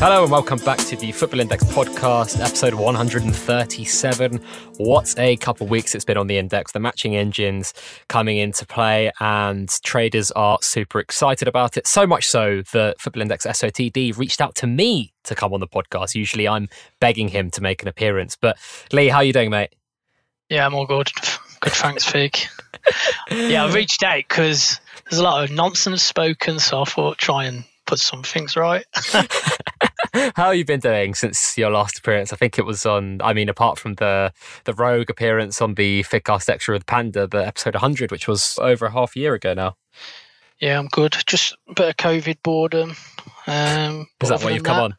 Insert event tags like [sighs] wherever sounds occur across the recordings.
Hello and welcome back to the Football Index podcast, episode 137. What a couple of weeks it's been on the index. The matching engines coming into play, and traders are super excited about it. So much so that Football Index SOTD reached out to me to come on the podcast. Usually I'm begging him to make an appearance. But Lee, how are you doing, mate? Yeah, I'm all good. Good, thanks, Fig. yeah, I reached out because there's a lot of nonsense spoken, so I thought try and put some things right. [laughs] How have you been doing since your last appearance? I think it was on. I mean, apart from the the rogue appearance on the Figcast extra with Panda, the episode 100, which was over a half a year ago now. Yeah, I'm good. Just a bit of COVID boredom. Um, is that why you've come on?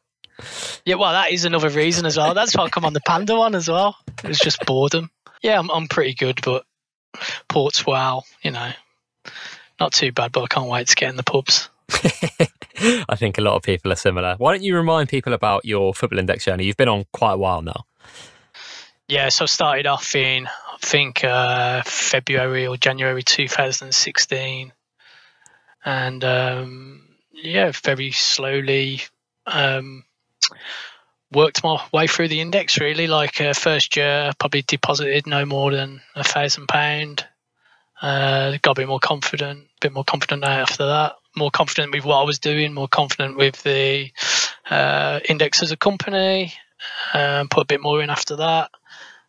Yeah, well, that is another reason as well. That's why I come on the Panda one as well. It's just boredom. Yeah, I'm, I'm pretty good, but Port's well, you know, not too bad. But I can't wait to get in the pubs. [laughs] I think a lot of people are similar. Why don't you remind people about your football index journey? You've been on quite a while now. Yeah, so I started off in I think uh, February or January 2016, and um, yeah, very slowly um, worked my way through the index. Really, like uh, first year, probably deposited no more than a thousand pound. Uh, got a bit more confident, a bit more confident now after that more confident with what I was doing, more confident with the uh, index as a company, um, put a bit more in after that.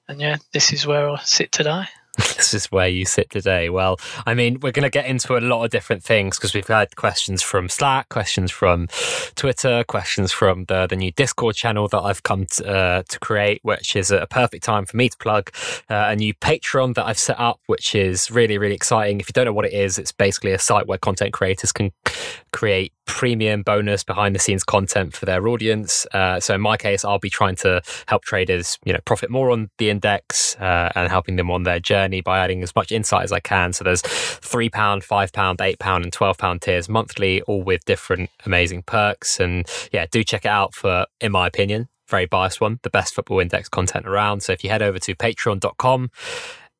And yeah, this is where I sit today. [laughs] this is where you sit today. Well, I mean, we're going to get into a lot of different things because we've had questions from Slack, questions from Twitter, questions from the, the new Discord channel that I've come to, uh, to create, which is a perfect time for me to plug uh, a new Patreon that I've set up, which is really, really exciting. If you don't know what it is, it's basically a site where content creators can create premium bonus behind the scenes content for their audience. Uh, so in my case, I'll be trying to help traders, you know, profit more on the index uh, and helping them on their journey by adding as much insight as I can. So there's three pound, five pound, eight pound, and twelve pound tiers monthly, all with different amazing perks. And yeah, do check it out for, in my opinion, very biased one, the best football index content around. So if you head over to patreon.com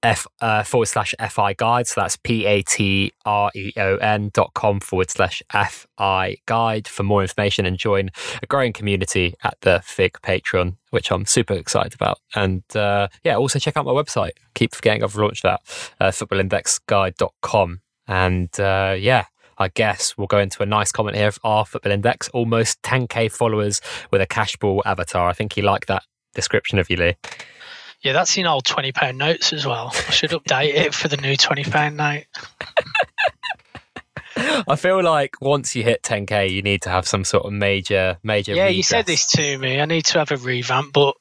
F uh, forward slash FI guide. So that's P A T R E O N dot com forward slash FI guide for more information and join a growing community at the Fig Patreon, which I'm super excited about. And uh, yeah, also check out my website. Keep forgetting I've launched that, uh, footballindexguide.com. And uh, yeah, I guess we'll go into a nice comment here of our Football Index. Almost 10k followers with a cash ball avatar. I think he liked that description of you, Lee. Yeah, that's in old twenty pound notes as well. I should update it for the new twenty pound note. I feel like once you hit 10k, you need to have some sort of major, major. Yeah, redress. you said this to me. I need to have a revamp, but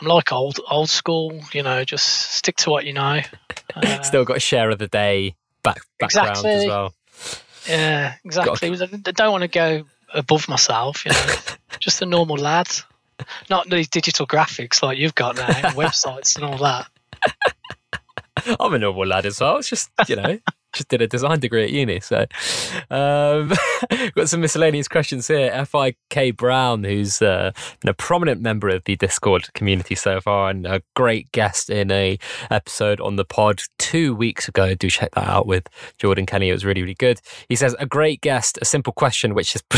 I'm like old, old school. You know, just stick to what you know. [laughs] Uh, Still got a share of the day back background exactly. as well. Yeah, exactly. I don't want to go above myself. You know, [laughs] just a normal lad. Not these digital graphics like you've got now, [laughs] websites and all that. I'm a normal lad as well. It's just, you know, just did a design degree at uni. So, um, [laughs] got some miscellaneous questions here. FIK Brown, who's uh, a prominent member of the Discord community so far and a great guest in a episode on the pod two weeks ago. Do check that out with Jordan Kenny. It was really, really good. He says, a great guest, a simple question, which is [laughs]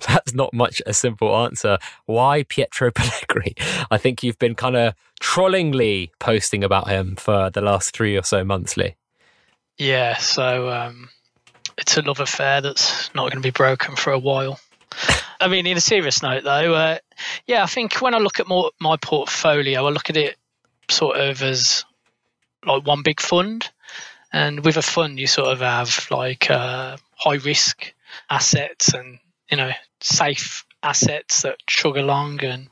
perhaps not much a simple answer. Why Pietro Pellegri? I think you've been kind of trollingly posting about him for the last three or so months, Lee. Yeah, so um, it's a love affair that's not going to be broken for a while. I mean, in a serious note, though, uh, yeah, I think when I look at more, my portfolio, I look at it sort of as like one big fund. And with a fund, you sort of have like uh, high risk assets and, you know, safe assets that chug along. And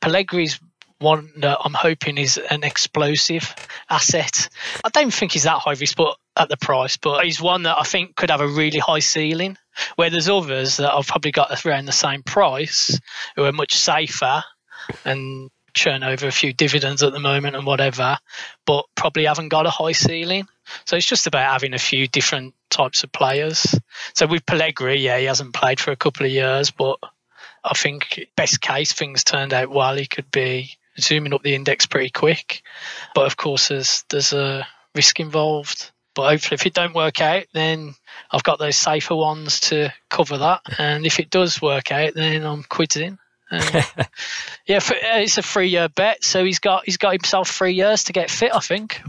Pellegri's one that I'm hoping is an explosive asset. I don't think he's that high risk, but at the price, but he's one that I think could have a really high ceiling. Where there's others that I've probably got around the same price who are much safer and churn over a few dividends at the moment and whatever, but probably haven't got a high ceiling. So it's just about having a few different types of players. So with Pellegri, yeah, he hasn't played for a couple of years, but I think best case things turned out well. He could be zooming up the index pretty quick. But of course, there's there's a risk involved. But hopefully, if it don't work out, then I've got those safer ones to cover that. [laughs] And if it does work out, then I'm quitting. [laughs] Yeah, for, uh, it's a three year bet, so he's got he's got himself three years to get fit. I think.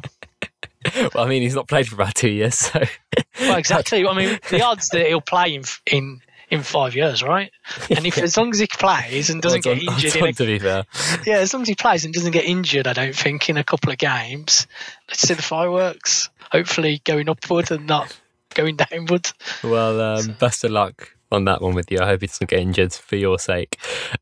[laughs] well, I mean, he's not played for about two years, so. well, exactly. I mean, the odds that he'll play in in in five years, right? And if [laughs] as long as he plays and doesn't Odds get injured, a, to be fair. [laughs] yeah, as long as he plays and doesn't get injured, I don't think in a couple of games. Let's see the fireworks. Hopefully, going upward and not going downward. Well, um, best of luck on that one with you. I hope he doesn't get injured for your sake.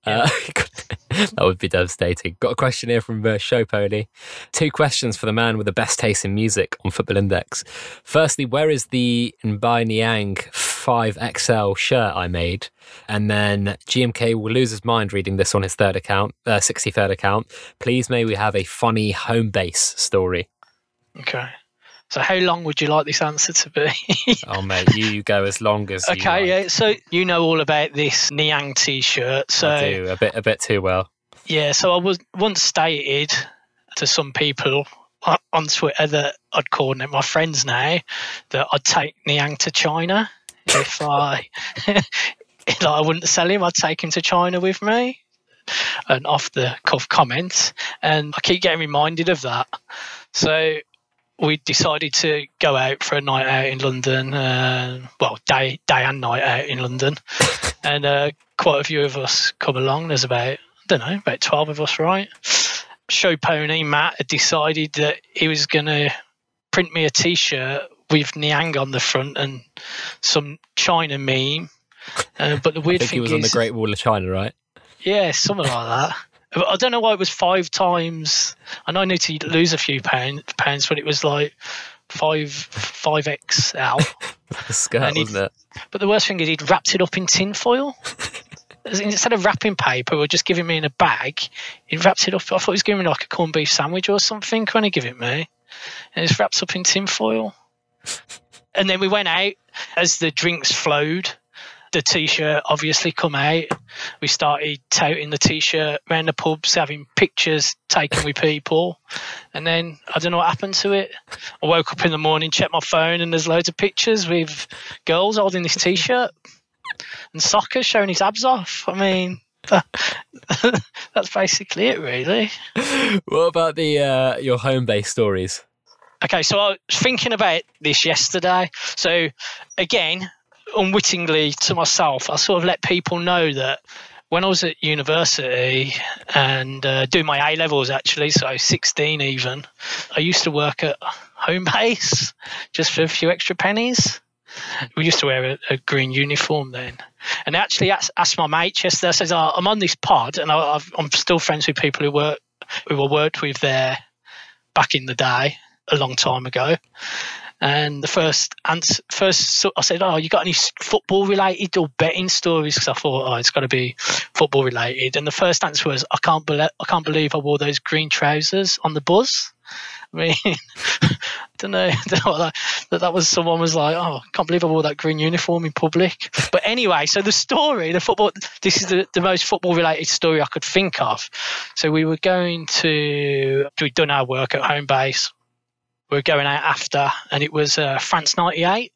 Uh, [laughs] that would be devastating. Got a question here from uh, Show Pony. Two questions for the man with the best taste in music on Football Index. Firstly, where is the M'Baye Niang 5XL shirt I made? And then GMK will lose his mind reading this on his third account, uh, 63rd account. Please may we have a funny Homebase story. Okay. So, how long would you like this answer to be? [laughs] Oh, mate, you go as long as you okay, like. yeah. So you know all about this Niang T-shirt. So I do a bit, a bit too well. yeah. So I was once stated to some people on- on Twitter that I'd coordinate my friends now that I'd take Niang to China if I [laughs] like I wouldn't sell him. I'd take him to China with me. An off the cuff comment, and I keep getting reminded of that. So we decided to go out for a night out in London. Uh, well, day day and night out in London, [laughs] and uh, quite a few of us come along. There's about I don't know about twelve of us, right? Show pony Matt had decided that he was going to print me a T-shirt with Niang on the front and some China meme. Uh, but the I weird think thing he was is, on the Great Wall of China, right? yeah, something like that. But I don't know why it was five times. I know I need to lose a few pound, pounds, but it was like five five XL. [laughs] The skirt, wasn't it? But the worst thing is he'd wrapped it up in tin foil. Instead of wrapping paper or just giving me in a bag, he wrapped it up. I thought he was giving me like a corned beef sandwich or something when he give it me. And it's wrapped up in tin foil. And then we went out as the drinks flowed. The t-shirt obviously come out. We started touting the t-shirt around the pubs, having pictures taken with people. And then I don't know what happened to it. I woke up in the morning, checked my phone, and there's loads of pictures with girls holding this t-shirt and soccer showing his abs off. I mean, [laughs] that's basically it, really. What about the uh, your Homebase stories? Okay, so I was thinking about this yesterday. So again, unwittingly to myself, I sort of let people know that when I was at university and uh, doing my A levels, actually, so 16 even, I used to work at Homebase just for a few extra pennies. We used to wear a, a green uniform then. And I actually asked, my mate yesterday, I says, oh, I'm on this pod and I, I'm still friends with people who work who I worked with there back in the day, a long time ago. And the first answer, first so I said, "Oh, you got any football related or betting stories?" Because I thought, "Oh, it's got to be football related." And the first answer was, "I can't believe I can't believe I wore those green trousers on the bus." I mean, [laughs] I don't know, [laughs] I don't know that, that that was. Someone was like, "Oh, I can't believe I wore that green uniform in public." But anyway, so the story, the football. This is the, the most football related story I could think of. So we were going to we'd done our work at Homebase we were going out after, and it was uh, France '98.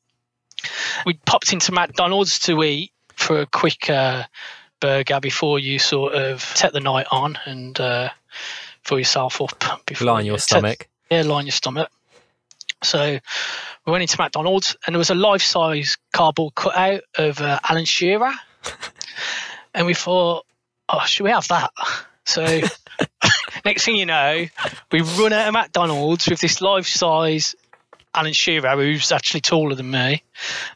We popped into McDonald's to eat for a quick uh, burger before you sort of set the night on and uh, fill yourself up. Before Line you your set- stomach. yeah, line your stomach. So we went into McDonald's, and there was a life-size cardboard cutout of uh, Alan Shearer, [laughs] and we thought, "Oh, should we have that?" So [laughs] next thing you know, we run out of McDonald's with this life-size Alan Shearer, who's actually taller than me,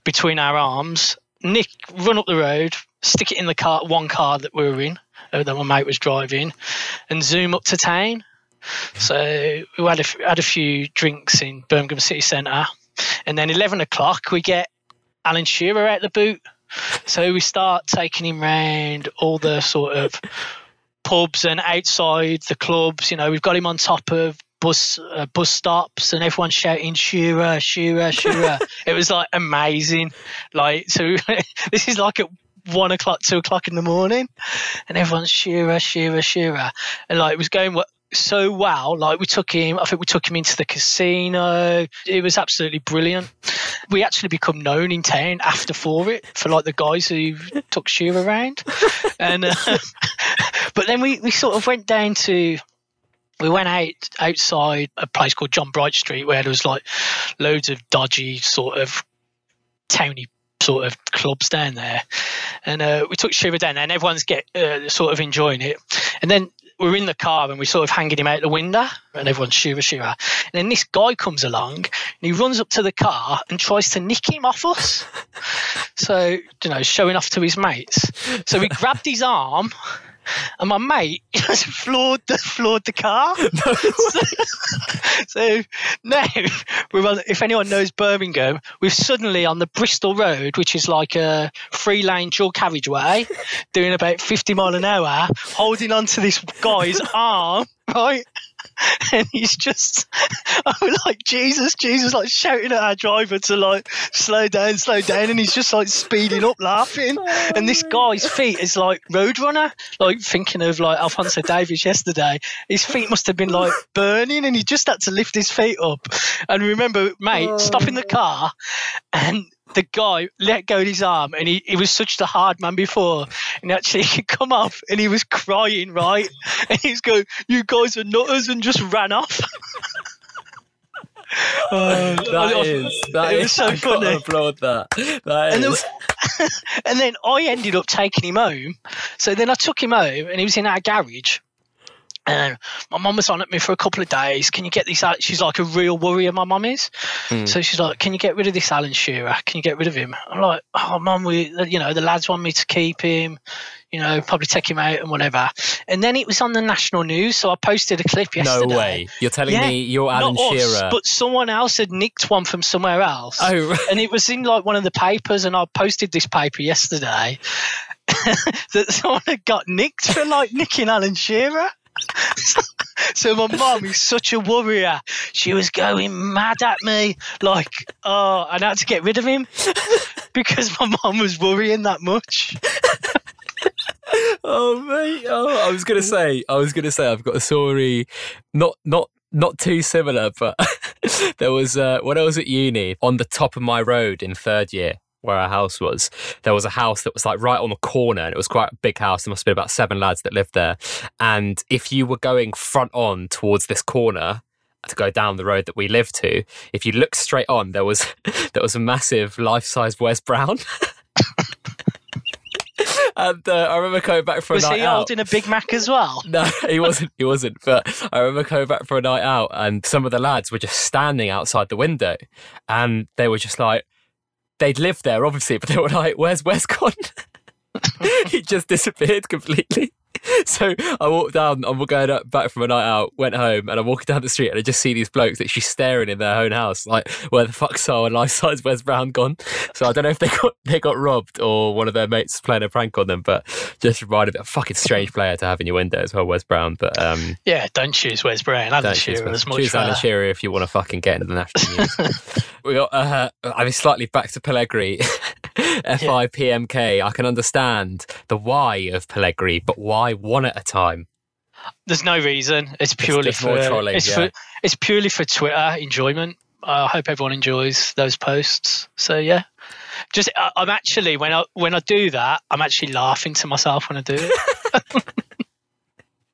between our arms. Nick run up the road, stick it in the car, one car that we were in, uh, that my mate was driving, and zoom up to town. So we had a, had a few drinks in Birmingham City Centre, and then eleven o'clock we get Alan Shearer out the boot. So we start taking him round all the sort of pubs and outside the clubs. You know, we've got him on top of bus uh, bus stops, and everyone's shouting Shearer, Shearer, Shearer. [laughs] it was like amazing. Like so, [laughs] this is like at one o'clock, two o'clock in the morning, and everyone's Shearer, Shearer, Shearer, and like it was going so well. Like we took him, I think we took him into the casino. It was absolutely brilliant. We actually become known in town after for it for like the guys who took Stu around. [laughs] and uh, but then we we sort of went down to we went out outside a place called John Bright Street where there was like loads of dodgy sort of towny sort of clubs down there, and uh, we took Shearer down there, and everyone's get uh, sort of enjoying it, and then. We're in the car and we're sort of hanging him out the window, and everyone's Shearer Shearer. And then this guy comes along and he runs up to the car and tries to nick him off us. [laughs] so, you know, showing off to his mates. So we grabbed his arm and my mate [laughs] just floored the floored the car. [laughs] so, [laughs] so now, we're on, if anyone knows Birmingham, we're suddenly on the Bristol Road, which is like a three lane dual carriageway, doing about 50 mile an hour, holding on to this guy's arm, right? [laughs] and he's just [laughs] I'm like Jesus, Jesus, like shouting at our driver to like slow down, slow down, and he's just like speeding up, laughing. Oh, [laughs] and this guy's feet is like Roadrunner, like thinking of like Alphonso Davies yesterday. His feet must have been like burning, and he just had to lift his feet up. And remember, mate, oh. stopping the car, and the guy let go his arm and he, he was such the hard man before. And actually [laughs] he come off and he was crying right? [laughs] And he's going you guys are nutters and just ran off. Uh, [laughs] that is that is so funny Can't applaud that. That and, is. Then, and then I ended up taking him home. So then I took him home and he was in our garage and my mum was on at me for a couple of days. Can you get this out? She's like a real worrier, my mum is. Mm. So she's like, Can you get rid of this Alan Shearer? Can you get rid of him? I'm like, Oh, mum, we, you know, the lads want me to keep him, you know, probably take him out and whatever. And then it was on the national news. So I posted a clip yesterday. No way. You're telling yeah, me you're Alan Shearer. Us, but someone else had nicked one from somewhere else. Oh, right. [laughs] And it was in like one of the papers. And I posted this paper yesterday [laughs] that someone had got nicked for like nicking Alan Shearer. [laughs] so my mum is such a warrior. She was going mad at me, like, oh, I had to get rid of him [laughs] because my mum was worrying that much. [laughs] oh mate, oh, I was gonna say, I was gonna say, I've got a story, not not not too similar, but there was uh, when I was at uni on the top of my road in third year where our house was, there was a house that was like right on the corner and it was quite a big house. There must have been about seven lads that lived there. And if you were going front on towards this corner, to go down the road that we lived to, if you looked straight on, there was [laughs] there was a massive life-size Wes Brown. [laughs] and uh, I remember coming back for was a night out. Was he holding a Big Mac as well? [laughs] No, he wasn't. He wasn't. But I remember coming back for a night out, and some of the lads were just standing outside the window, and they were just like, they'd lived there, obviously, [laughs] but they were like, "Where's Wes gone?" [laughs] he just disappeared completely. [laughs] so I walked down, I'm going up, back from a night out, went home, and I'm walking down the street, and I just see these blokes actually staring in their own house, like, where the fuck's our life size Wes Brown gone? So I don't know if they got they got robbed or one of their mates playing a prank on them, but just reminded me a fucking strange player to have in your window as well, Wes Brown. But um, yeah, don't choose Wes Brown. Alan Shearer is much Choose Alan Shearer if you want to fucking get into the national news. [laughs] we got, uh, I mean, slightly back to Pellegri. [laughs] FIPMK. I can understand the why of Pellegri, but why one at a time? There's no reason. It's purely it's for, trolling, it's, yeah. for it's purely for Twitter enjoyment. I hope everyone enjoys those posts. So yeah, just I'm actually when I when I do that, I'm actually laughing to myself when I do it. [laughs]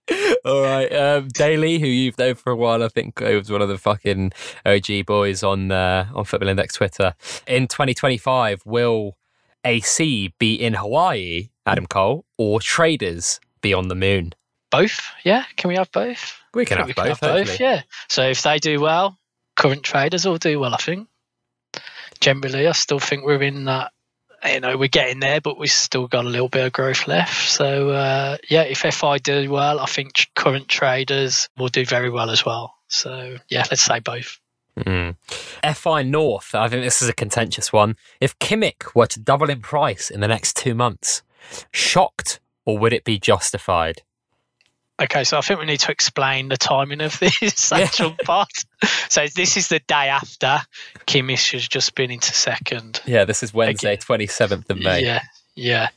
[laughs] All right, um, Daly, who you've known for a while, I think he was one of the fucking OG boys on uh, on Football Index Twitter. In 2025, will AC be in Hawaii, Adam Cole, or Traders be on the moon? Both, yeah. Can we have both? We can, have, we both, can have both. Yeah. So if they do well, current traders will do well. I think. Generally, I still think we're in that you know we're getting there, but we've still got a little bit of growth left. So uh, yeah, if FI do well, I think current traders will do very well as well. So yeah, let's say both. Mm. FI North, I think this is a contentious one. If Kimmich were to double in price in the next two months, shocked or would it be justified? Okay, so I think we need to explain the timing of [laughs] this actual yeah. part. So this is the day after Kimmich has just been into second. Yeah, this is Wednesday, twenty seventh of May. Yeah, yeah.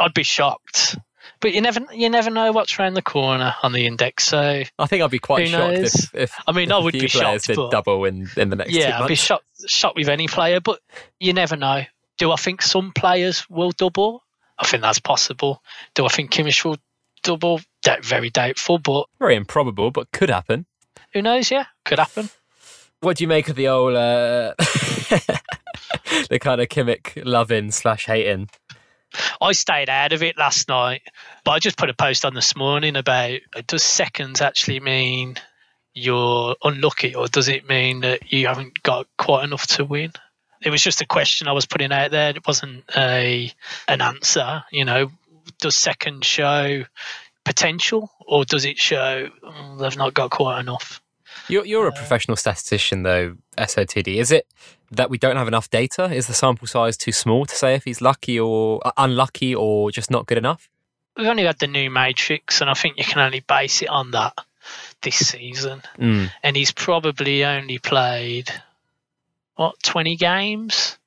I'd be shocked But you never you never know what's around the corner on the index. So I think I'd be quite shocked if, if I mean, if I would be shocked, did but- double in, in the next yeah, I'd be shocked shocked with any player, but you never know. Do I think some players will double? I think that's possible. Do I think Kimmich will double? Very doubtful, but Very improbable, but could happen. who knows? Yeah, could happen. What do you make of the old, uh, [laughs] the kind of Kimmich loving slash hating? I stayed out of it last night, but I just put a post on this morning about does seconds actually mean you're unlucky, or does it mean that you haven't got quite enough to win? It was just a question I was putting out there. It wasn't a an answer. You know, does second show potential, or does it show "Oh, they've not got quite enough? You're, you're a professional statistician, though, SOTD. Is it that we don't have enough data? Is the sample size too small to say if he's lucky or uh, unlucky or just not good enough? We've only had the new matrix, and I think you can only base it on that this season. Mm. and he's probably only played what 20 games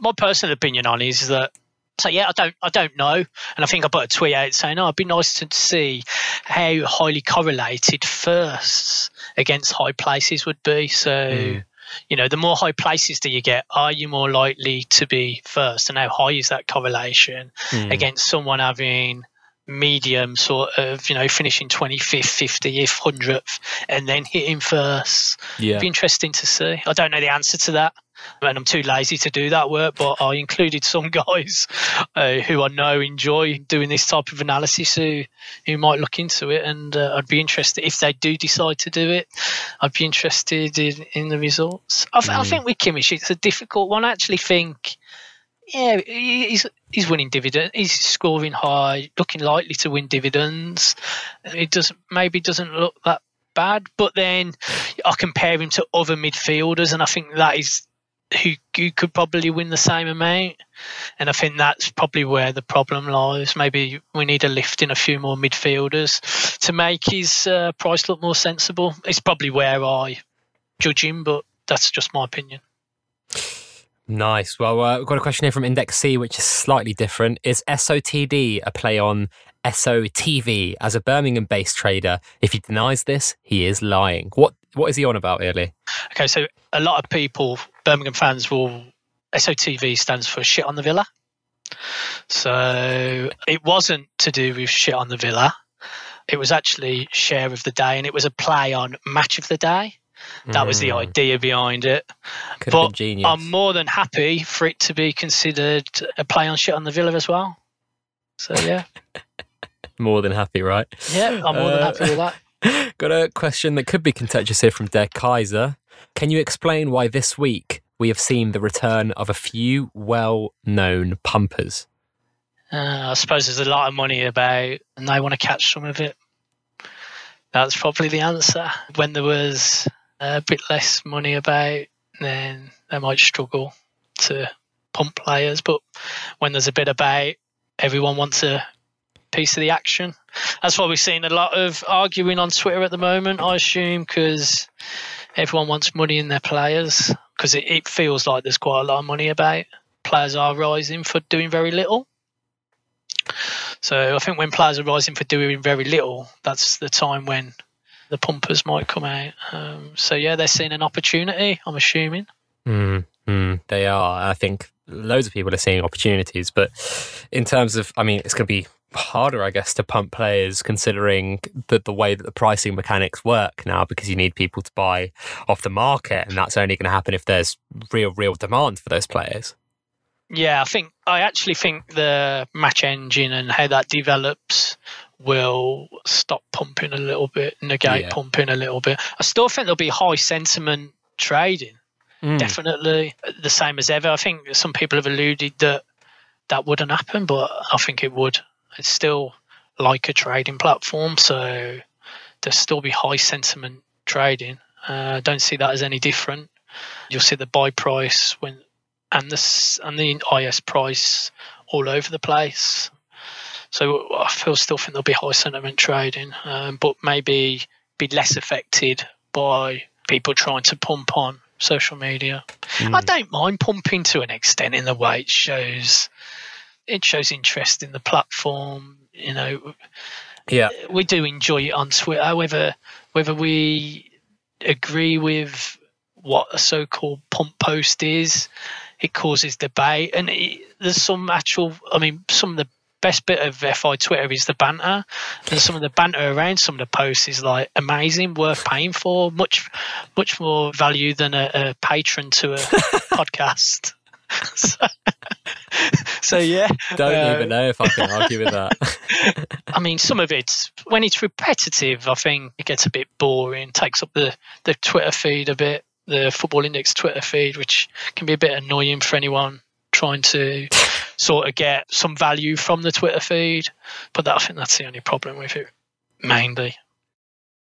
my personal opinion on is that so yeah i don't i don't know and i think i put a tweet out saying oh it'd be nice to see how highly correlated firsts against high places would be so Mm. you know the more high places do you get are you more likely to be first and how high is that correlation Mm. against someone having medium sort of you know finishing 25th 50th 100th and then hitting first Yeah. be interesting to see i don't know the answer to that and i'm too lazy to do that work but i included some [laughs] guys uh, who i know enjoy doing this type of analysis who who might look into it and uh, i'd be interested if they do decide to do it i'd be interested in, in the results I, th- I Mm. think with Kimmich it's a difficult one i actually think yeah, he's he's winning dividend. He's scoring high, looking likely to win dividends. It doesn't maybe doesn't look that bad, but then I compare him to other midfielders, and I think that is who, who could probably win the same amount. And I think that's probably where the problem lies. Maybe we need a lift in a few more midfielders to make his uh, price look more sensible. It's probably where I judge him, but that's just my opinion. Nice. Well, uh, we've got a question here from Index C, which is slightly different. Is SOTD a play on SOTV as a Birmingham based trader? If he denies this, he is lying. What What is he on about, Early? Okay, so a lot of people, Birmingham fans, will SOTV stands for shit on the villa. So it wasn't to do with shit on the villa. It was actually share of the day, and it was a play on match of the day. That was the Mm, idea behind it. Could but have been genius. I'm more than happy for it to be considered a play on shit on the villa as well. So yeah, [laughs] more than happy, right? yeah, I'm more than Uh, happy with that. Got a question that could be contentious here from Der Kaiser. Can you explain why this week we have seen the return of a few well known pumpers? Uh, I suppose there's a lot of money about, and they want to catch some of it. That's probably the answer. When there was a bit less money about, then they might struggle to pump players. But when there's a bit about, everyone wants a piece of the action. That's why we're seeing a lot of arguing on Twitter at the moment, I assume, because everyone wants money in their players. Because it, it feels like there's quite a lot of money about. Players are rising for doing very little. So I think when players are rising for doing very little, that's the time when the pumpers might come out. Um, so yeah, they're seeing an opportunity. I'm assuming. Mm, mm, they are. I think loads of people are seeing opportunities, but in terms of, I mean, it's going to be harder, I guess, to pump players considering that the way that the pricing mechanics work now because you need people to buy off the market, and that's only going to happen if there's real, real demand for those players. Yeah, I think I actually think the match engine and how that develops will stop pumping a little bit, negate Yeah. pumping a little bit. I still think there'll be high sentiment trading. Mm. definitely the same as ever. I think some people have alluded that that wouldn't happen, but I think it would. It's still like a trading platform, so there'll still be high sentiment trading. Uh, I don't see that as any different. You'll see the buy price when and the and the IS price all over the place. So I feel still think there'll be high sentiment trading, um, but maybe be less affected by people trying to pump on social media. I Mm. don't mind pumping to an extent in the way it shows it shows interest in the platform. you know, Yeah. we do enjoy it on Twitter, However, whether we agree with what a so-called pump post is. It causes debate, and it, there's some actual. I mean, some of the best bit of FI Twitter is the banter, and some of the banter around some of the posts is like amazing, worth paying for, much much more value than a, a Patreon to a [laughs] podcast. [laughs] so, [laughs] so, yeah, Don't uh, even know if I can argue with that. [laughs] I mean, some of it's when it's repetitive. I think it gets a bit boring. Takes up the the Twitter feed a bit, the Football Index Twitter feed, which can be a bit annoying for anyone trying to [laughs] sort of get some value from the Twitter feed. But that, I think that's the only problem with it, mainly,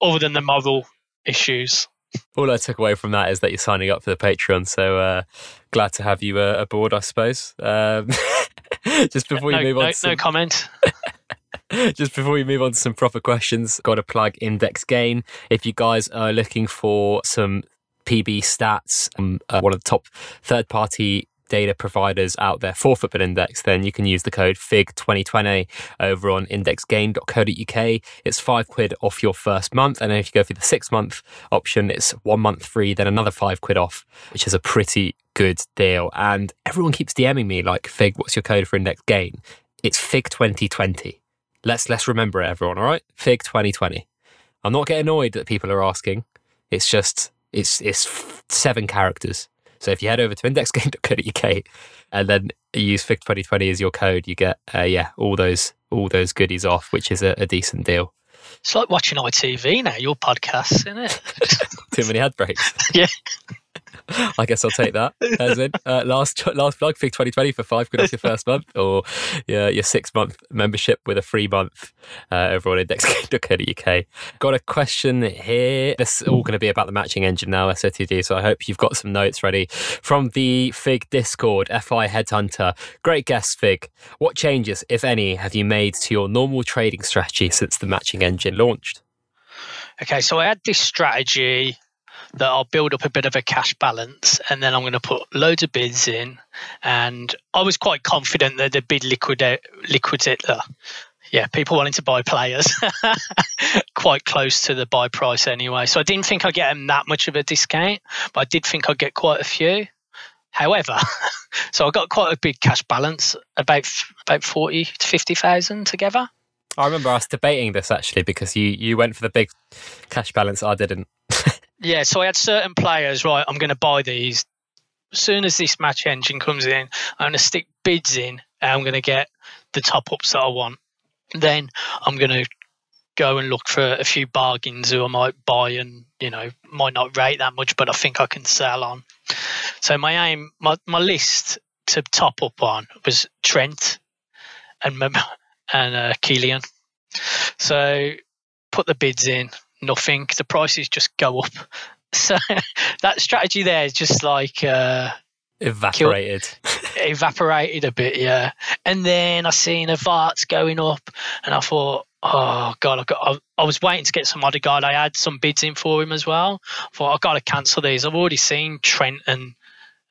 other than the moral issues. All I took away from that is that you're signing up for the Patreon. So uh, glad to have you uh, aboard, I suppose. Um, [laughs] just before no, you move on, no, to some, no comment. [laughs] just before we move on to some proper questions, got to plug Index Gain. If you guys are looking for some PB stats, um, uh, one of the top third-party data providers out there for Football Index, then you can use the code FIG2020 over on indexgain.co.uk. It's five quid off your first month. And if you go for the six month option, it's one month free, then another five quid off, which is a pretty good deal. And everyone keeps DMing me like, Fig, what's your code for Index Gain? It's FIG2020. Let's let's remember it, everyone, all right? Fig 2020. I'm not getting annoyed that people are asking. It's just it's it's seven characters. So if you head over to indexgain.co.uk and then use Fig 2020 as your code, you get uh, yeah all those all those goodies off, which is a, a decent deal. It's like watching ITV now. Your podcast, isn't it? [laughs] Too many ad breaks. [laughs] yeah. I guess I'll take that as in [laughs] uh, last last plug Fig 2020 for five quid off your first month, or yeah, your six month membership with a free month uh, over on indexgain.co.uk. Got a question here. This is all going to be about the matching engine now, SOTD. So I hope you've got some notes ready from the Fig Discord. FI Headhunter, great guest, Fig. What changes, if any, have you made to your normal trading strategy since the matching engine launched? Okay, so I had this strategy that I'll build up a bit of a cash balance and then I'm going to put loads of bids in. And I was quite confident that the bid liquidate, liquidate, yeah, people wanting to buy players [laughs] quite close to the buy price anyway. So I didn't think I'd get them that much of a discount, but I did think I'd get quite a few. However, [laughs] so I got quite a big cash balance, about about forty to fifty thousand together. I remember us debating this actually because you you went for the big cash balance, I didn't. [laughs] Yeah, so I had certain players, right, I'm going to buy these. As soon as this match engine comes in, I'm going to stick bids in and I'm going to get the top ups that I want. Then I'm going to go and look for a few bargains who I might buy and, you know, might not rate that much, but I think I can sell on. So my aim, my, my list to top up on was Trent and, [laughs] and uh. So put the bids in, nothing. The prices just go up. [laughs] So that strategy there is just like uh, evaporated. [laughs] evaporated a bit, yeah. And then I seen Havertz going up, and I thought, oh god, I got. I, I was waiting to get some Odegaard. I had some bids in for him as well. I thought I got to cancel these. I've already seen Trent and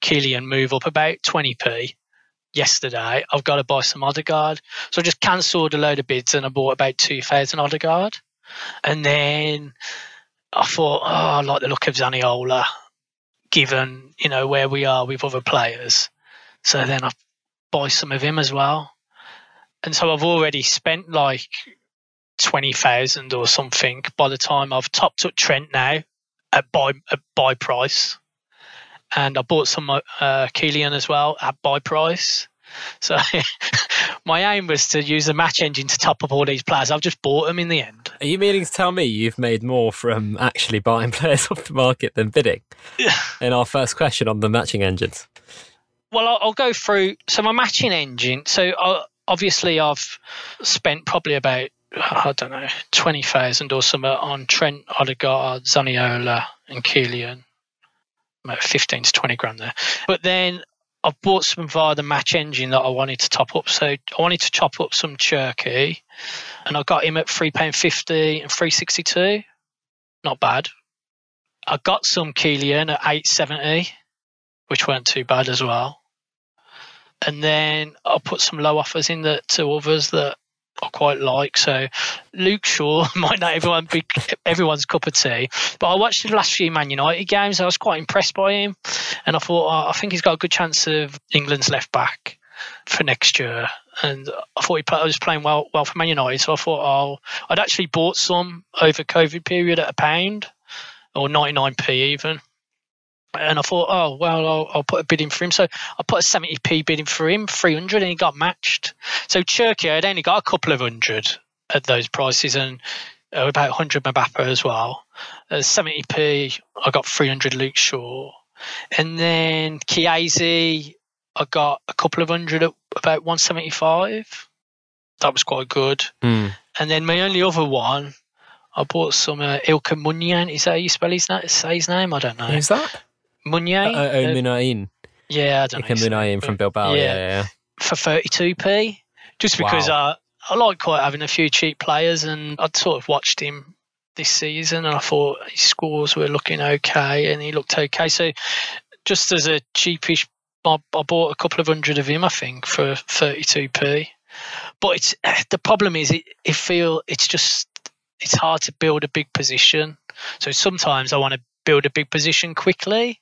Killian move up about twenty p yesterday. I've got to buy some Odegaard, so I just cancelled a load of bids and I bought about two thousand Odegaard. And then I thought, oh, I like the look of Zaniolo, given you know where we are with other players. So then I buy some of him as well, and so I've already spent like twenty thousand or something. By the time I've topped up Trent now at buy at buy price, and I bought some uh, Keelan as well at buy price. So [laughs] my aim was to use the match engine to top up all these players. I've just bought them in the end. Are you meaning to tell me you've made more from actually buying [laughs] players off the market than bidding? in our first question on the matching engines. Well, I'll, I'll go through. So my matching engine. So I, obviously I've spent probably about I don't know twenty thousand or something on Trent Odegaard, Zaniolo, and Keelan. About fifteen to twenty grand there. But then I bought some via the match engine that I wanted to top up. So I wanted to top up some Cherki, and I got him at three pound fifty and three sixty two. Not bad. I got some Keelan at eight seventy, which weren't too bad as well. And then I put some low offers in the two others that I quite like. So Luke Shaw [laughs] might not everyone be everyone's cup of tea, but I watched the last few Man United games. I was quite impressed by him, and I thought oh, I think he's got a good chance of England's left back for next year. And I thought he was playing well well for Man United, so I thought oh I'd actually bought some over COVID period at a pound or 99p even. And I thought, oh well, I'll, I'll, put a bid in for him. So I put a 70p bid in for him, 300, and he got matched. So Cherki I had only got a couple of hundred at those prices, and uh, about 100 Mbappe as well. Uh, 70p, I got 300 Luke Shaw, and then Chiesa, I got a couple of hundred at about 175. That was quite good. Mm. And then my only other one, I bought some uh, Iker Muniain. Is that how you spell his, na- say his name? I don't know. Who's that? Munyan? Uh, uh, Munayin. yeah, I don't know. Munayin from Bilbao. Yeah. Yeah, yeah. For 32p. Just because Wow. uh, I like quite having a few cheap players and I'd sort of watched him this season and I thought his scores were looking okay and he looked okay. So just as a cheapish, I, I bought a couple of hundred of him, I think, for 32p. But it's [sighs] the problem is it, it feel it's just it's hard to build a big position. So sometimes I want to build a big position quickly,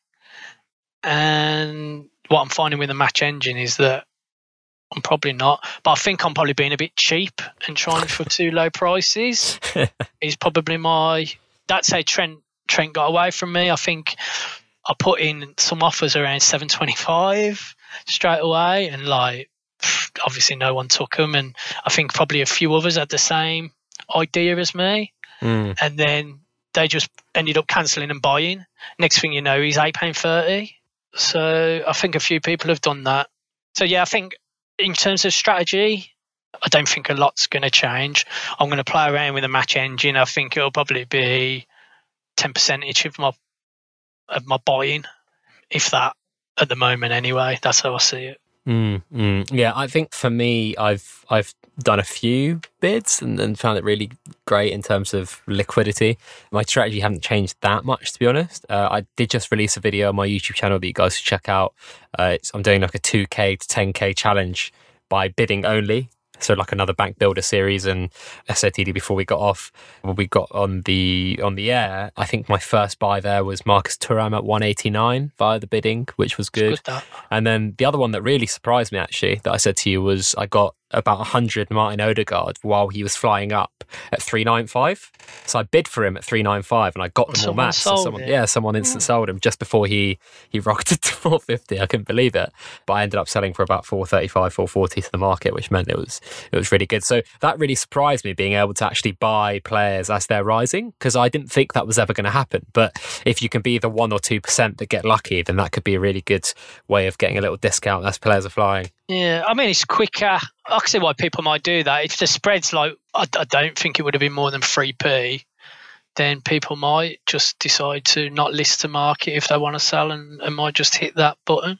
and what I'm finding with the match engine is that I'm probably not, but I think I'm probably being a bit cheap and trying for too low prices. [laughs] is probably my that's how Trent Trent got away from me. I think I put in some offers around 725 straight away, and like obviously no one took them, and I think probably a few others had the same idea as me, Mm. and then they just ended up cancelling and buying. Next thing you know, he's eight pound thirty. So I think a few people have done that. So yeah, I think in terms of strategy, I don't think a lot's going to change. I'm going to play around with the match engine. I think it'll probably be ten percentage of my of my buying, if that, at the moment. Anyway, that's how I see it. Mm, mm. Yeah, I think for me, I've I've done a few bids and, and found it really great in terms of liquidity. My strategy hasn't changed that much, to be honest. Uh, I did just release a video on my YouTube channel that you guys should check out. Uh, I'm doing like a 2k to 10k challenge by bidding only. So like another bank builder series and SOTD before we got off, when we got on the on the air. I think my first buy there was Marcus Thuram at 189 via the bidding, which was good. Good. And then the other one that really surprised me, actually, that I said to you was I got about 100 Martin Odegaard while he was flying up at 395. So I bid for him at 395 and I got them all Someone matched. So someone, yeah, someone instant hmm. sold him just before he, he rocketed [laughs] to 450. I couldn't believe it. But I ended up selling for about 435, 440 to the market, which meant it was it was really good. So that really surprised me being able to actually buy players as they're rising because I didn't think that was ever going to happen. But if you can be the one or two percent that get lucky, then that could be a really good way of getting a little discount as players are flying. Yeah, I mean it's quicker. I can see why people might do that. If the spread's like, I, I don't think it would have been more than three p. Then people might just decide to not list to market if they want to sell, and, and might just hit that button.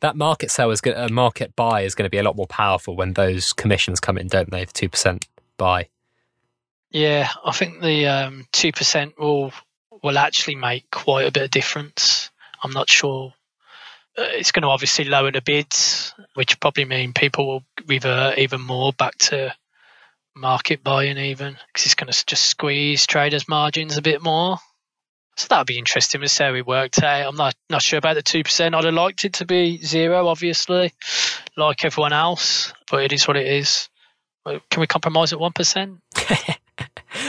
That market sell is going a market buy is going to be a lot more powerful when those commissions come in, don't they? The two percent buy. Yeah, I think the um, two percent will will actually make quite a bit of difference. I'm not sure. Uh, It's going to obviously lower the bids, which probably mean people will revert even more back to market buying, even because it's going to just squeeze traders' margins a bit more. So that'll be interesting to see how it worked out. I'm not not sure about the two percent. I'd have liked it to be zero, obviously, like everyone else, but it is what it is. Can we compromise at one percent? [laughs]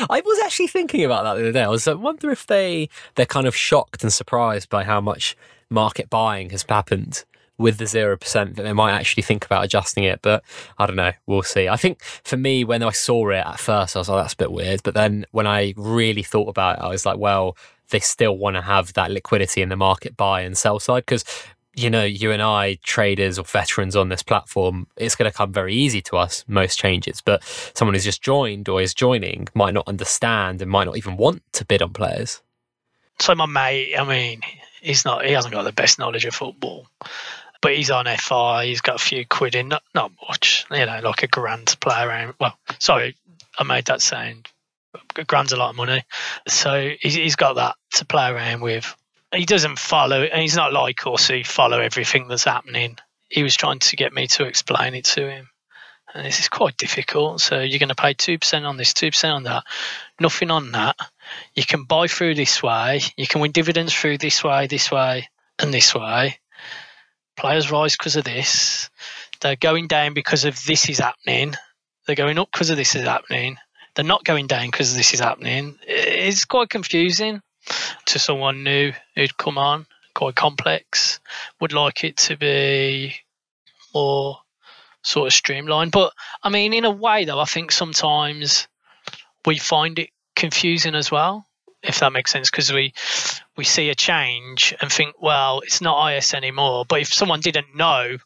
I was actually thinking about that the other day. I was I wonder if they they're kind of shocked and surprised by how much market buying has happened with the zero percent that they might actually think about adjusting it. But I don't know. We'll see. I think for me, when I saw it at first, I was like, that's a bit weird. But then when I really thought about it, I was like, well, they still want to have that liquidity in the market buy and sell side because you know, you and I, traders or veterans on this platform, it's going to come very easy to us, most changes. But someone who's just joined or is joining might not understand and might not even want to bid on players. So my mate, I mean, he's not he hasn't got the best knowledge of football. But he's on FI, he's got a few quid in, not not much, you know, like a grand to play around. Well, sorry, I made that sound. A grand's a lot of money. So he's, he's got that to play around with. He doesn't follow, and he's not like us who follow everything that's happening. He was trying to get me to explain it to him. And this is quite difficult. So you're going to pay 2% on this, 2% on that, nothing on that. You can buy through this way. You can win dividends through this way, this way, and this way. Players rise because of this. They're going down because of this is happening. They're going up because of this is happening. They're not going down because this is happening. It's quite confusing to someone new who'd come on, quite complex. Would like it to be more sort of streamlined. But I mean, in a way, though, I think sometimes we find it confusing as well, if that makes sense, because we we see a change and think, well, it's not IS anymore. But if someone didn't know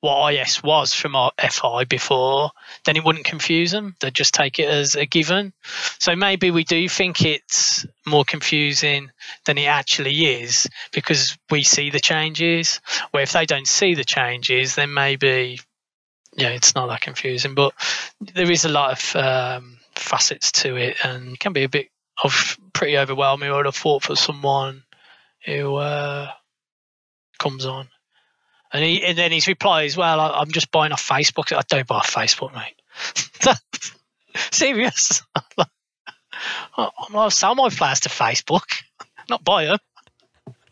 what IS was from our FI before, then it wouldn't confuse them. They'd just take it as a given. So maybe we do think it's more confusing than it actually is because we see the changes. Where if they don't see the changes, then maybe yeah, it's not that confusing. But there is a lot of um, facets to it, and can be a bit of pretty overwhelming. I would have thought for someone who uh, comes on. And, he, and then his reply is, "Well, I, am just buying off Facebook. I don't buy off Facebook, mate. [laughs] Serious? [laughs] I'll sell my players to Facebook, [laughs] not buy them."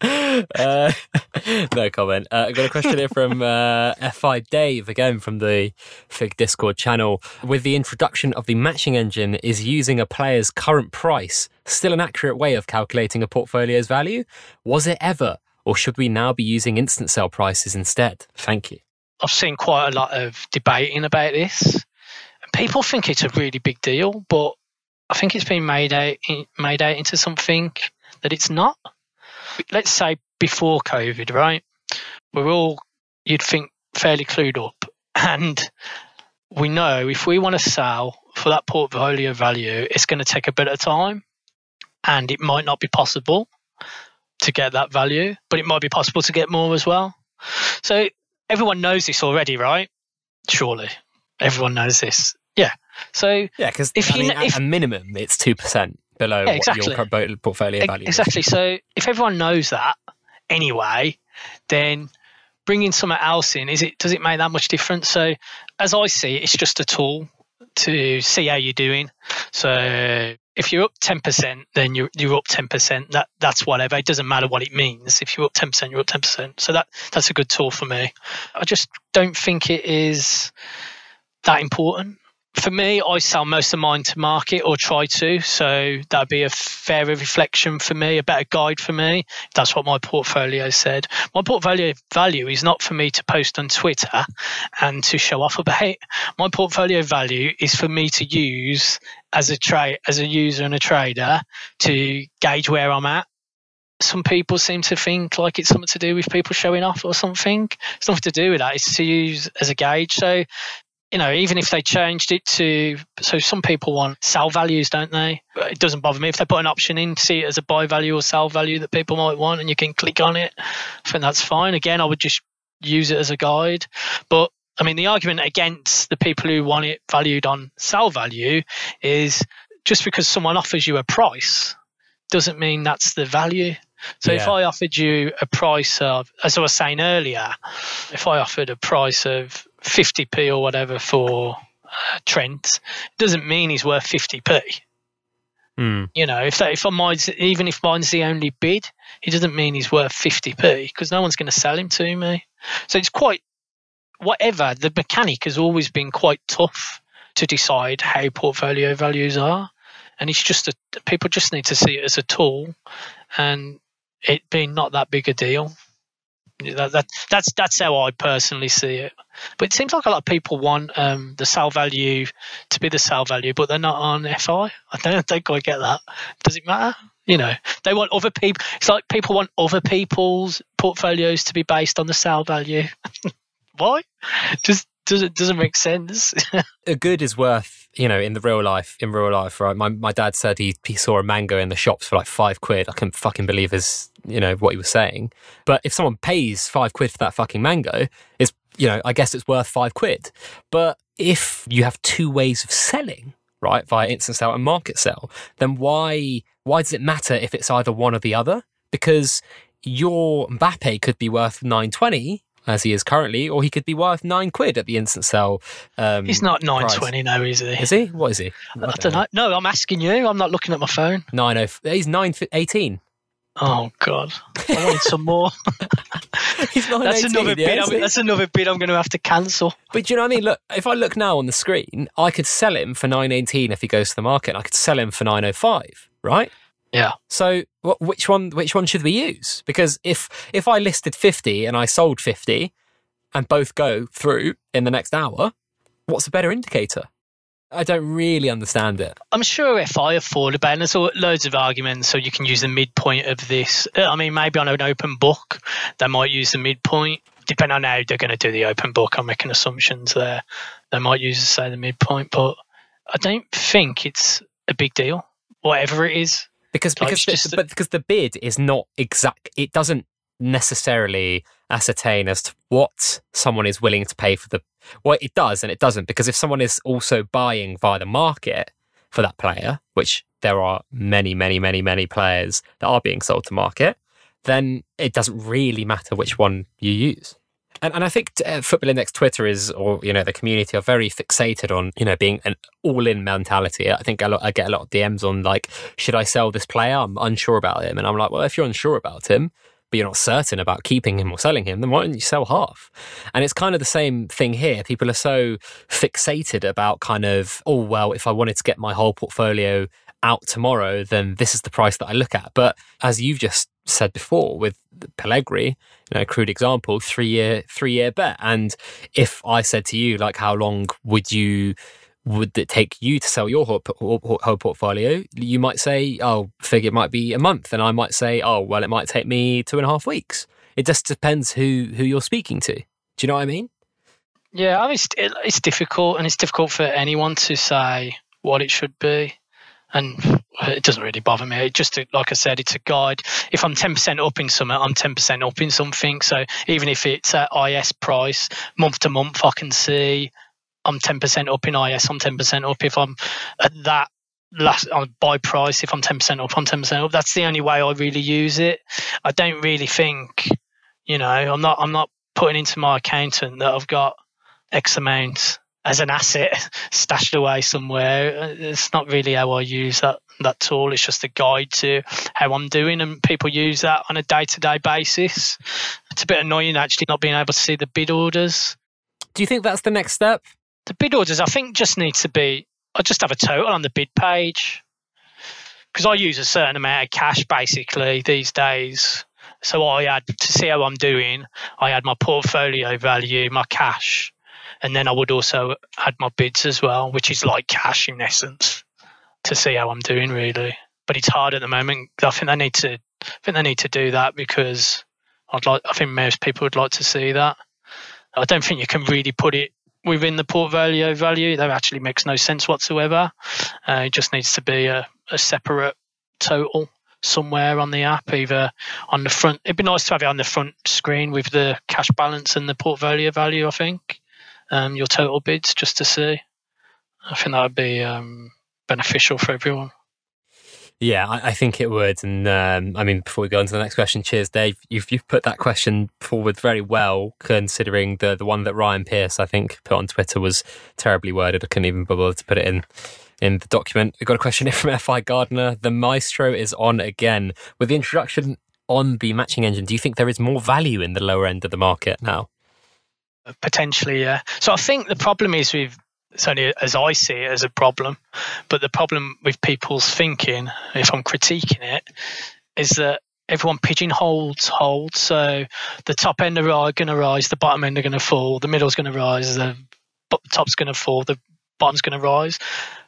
[laughs] uh, [laughs] no comment. Uh, I got a question here from uh, FI Dave again from the Fig Discord channel. With the introduction of the matching engine, is using a player's current price still an accurate way of calculating a portfolio's value? Was it ever? Or should we now be using instant sell prices instead? Thank you. I've seen quite a lot of debating about this. People think it's a really big deal, but I think it's been made out made out into something that it's not. Let's say before COVID, right? We're all you'd think fairly clued up, [laughs] and we know if we want to sell for that portfolio value, it's going to take a bit of time, and it might not be possible to get that value, but it might be possible to get more as well. So everyone knows this already, right? Surely everyone knows this. Yeah. So yeah, because if I you mean, if, a minimum, it's two percent below yeah, exactly. your portfolio value. Exactly. So if everyone knows that anyway, then bringing something else in is it does it make that much difference? So as I see it, it's just a tool to see how you're doing. So if you're up 10%, then you're, you're up 10%. That That's whatever. It doesn't matter what it means. If you're up 10%, you're up 10%. So that that's a good tool for me. I just don't think it is that important for me, I sell most of mine to market or try to. So that'd be a fairer reflection for me, a better guide for me. That's what my portfolio said. My portfolio value is not for me to post on Twitter and to show off about. My portfolio value is for me to use as a trade, as a user and a trader to gauge where I'm at some people seem to think like it's something to do with people showing off or something. It's nothing to do with that. It's to use as a gauge. So you know, even if they changed it to, so some people want sell values, don't they? It doesn't bother me if they put an option in, see it as a buy value or sell value that people might want, and you can click on it. I think that's fine. Again, I would just use it as a guide. But I mean, the argument against the people who want it valued on sell value is just because someone offers you a price doesn't mean that's the value. So yeah. if I offered you a price of, as I was saying earlier, if I offered a price of 50p or whatever for uh, Trent, doesn't mean he's worth 50p. Mm. You know, if that, if mine's even if mine's the only bid, it doesn't mean he's worth 50p because no one's going to sell him to me. So it's quite whatever. The mechanic has always been quite tough to decide how portfolio values are, and it's just a people just need to see it as a tool, and it being not that big a deal. That, that, that's that's how I personally see it. But it seems like a lot of people want um, the sale value to be the sale value, but they're not on FI. I don't think I get that. Does it matter? You know, they want other people. It's like people want other people's portfolios to be based on the sale value. [laughs] Why? Just does it doesn't make sense. [laughs] a good is worth, you know, in the real life, in real life, right? My my dad said he he saw a mango in the shops for like five quid. I couldn't fucking believe his, you know, what he was saying. But if someone pays five quid for that fucking mango, it's you know, I guess it's worth five quid. But if you have two ways of selling, right, via instant sell and market sell, then why why does it matter if it's either one or the other? Because your Mbappe could be worth nine twenty as he is currently, or he could be worth nine quid at the instant sell. Um, He's not nine twenty, no, is he? Is he? What is he? I, I don't know. know. No, I'm asking you. I'm not looking at my phone. Nine oh. He's nine eighteen. Oh God! I wanted some more. [laughs] He's not that's another bid. I'm, that's another bid I'm going to have to cancel. But do you know what I mean? Look, if I look now on the screen, I could sell him for nine eighteen if he goes to the market. I could sell him for nine oh five, right? Yeah. So which one? Which one should we use? Because if if I listed fifty and I sold fifty, and both go through in the next hour, what's a better indicator? I don't really understand it. I'm sure FI have thought about it. There's loads of arguments, so you can use the midpoint of this. Uh, I mean, maybe on an open book, they might use the midpoint. Depending on how they're going to do the open book, I'm making assumptions there. They might use, say, the midpoint, but I don't think it's a big deal, whatever it is. Because because the, just, but because the bid is not exact. It doesn't necessarily ascertain as to what someone is willing to pay for the well it does and it doesn't because if someone is also buying via the market for that player which there are many many many many players that are being sold to market then it doesn't really matter which one you use and, and I think uh, Football Index Twitter is, or you know, the community are very fixated on you know being an all-in mentality. I think lot, I get a lot of DMs on like, should I sell this player? I'm unsure about him, and I'm like, well, if you're unsure about him, but you're not certain about keeping him or selling him, then why don't you sell half? And it's kind of the same thing here. People are so fixated about kind of, oh, well, if I wanted to get my whole portfolio out tomorrow, then this is the price that I look at. But as you've just said before with Pellegri, you know, crude example, three year, three year bet. And if I said to you, like, how long would you would it take you to sell your whole, whole, portfolio? You might say, oh, figure it might be a month. And I might say, oh, well, it might take me two and a half weeks. It just depends who, who you're speaking to. Do you know what I mean? Yeah, I mean, it's, it's difficult and it's difficult for anyone to say what it should be. And uh, it doesn't really bother me. It just uh, like I said, it's a guide. If I'm ten percent up in something, I'm ten percent up in something. So even if it's at IS price, month to month, I can see I'm 10% up in IS, I'm 10% up. If I'm at that last on buy price, if I'm 10% up, I'm 10% up. That's the only way I really use it. I don't really think, you know, I'm not I'm not putting into my accountant that I've got X amount as an asset stashed away somewhere. It's not really how I use that that tool. It's just a guide to how I'm doing, and people use that on a day to day basis. It's a bit annoying actually not being able to see the bid orders. Do you think that's the next step? the bid orders, I think, just need to be. I just have a total on the bid page because I use a certain amount of cash basically these days. So I had to see how I'm doing. I had my portfolio value, my cash, and then I would also add my bids as well, which is like cash in essence, to see how I'm doing really. But it's hard at the moment. I think they need to. I think they need to do that because I'd like. I think most people would like to see that. I don't think you can really put it within the portfolio value. That actually makes no sense whatsoever. Uh, it just needs to be a, a separate total somewhere on the app, either on the front. It'd be nice to have it on the front screen with the cash balance and the portfolio value. I think um, your total bids just to see. I think that would be um, beneficial for everyone. Yeah, I, I, think it would. And um, I mean, before we go on to the next question, cheers, Dave. You've you've put that question forward very well, considering the the one that Ryan Pierce, I think, put on Twitter was terribly worded. I couldn't even bother to put it in in the document. We've got a question here from [laughs] FI Gardner. The Maestro is on again. With the introduction on the matching engine, do you think there is more value in the lower end of the market now? Potentially, yeah. So I think the problem is with certainly as I see it as a problem. But the problem with people's thinking, if I'm critiquing it, is that everyone pigeonholes hold. So the top end are going to rise, the bottom end are going to fall, the middle's going to rise, the top's going to fall, the bottom's going to rise.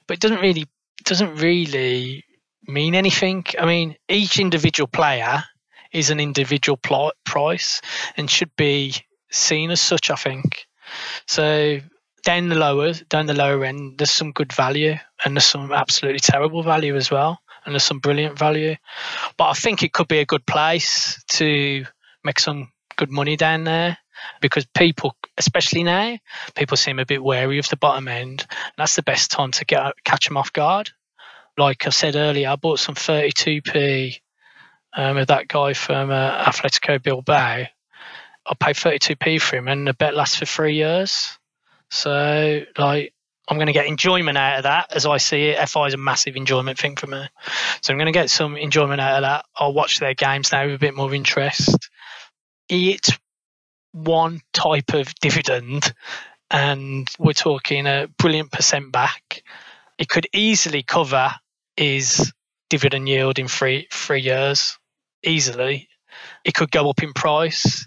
But it doesn't really doesn't really mean anything. I mean, each individual player is an individual price and should be seen as such. I think. So down the lower down the lower end there's some good value and there's some absolutely terrible value as well and there's some brilliant value. But i think it could be a good place to make some good money down there because people especially now people seem a bit wary of the bottom end. And that's the best time to get catch them off guard. Like i said earlier i bought some 32p um, that guy from uh, atletico bilbao I paid 32p for him, and the bet lasts for three years. So, like, I'm going to get enjoyment out of that as I see it. FI is a massive enjoyment thing for me. So, I'm going to get some enjoyment out of that. I'll watch their games now with a bit more interest. It's one type of dividend, and we're talking a brilliant percent back. It could easily cover his dividend yield in three three years easily. It could go up in price.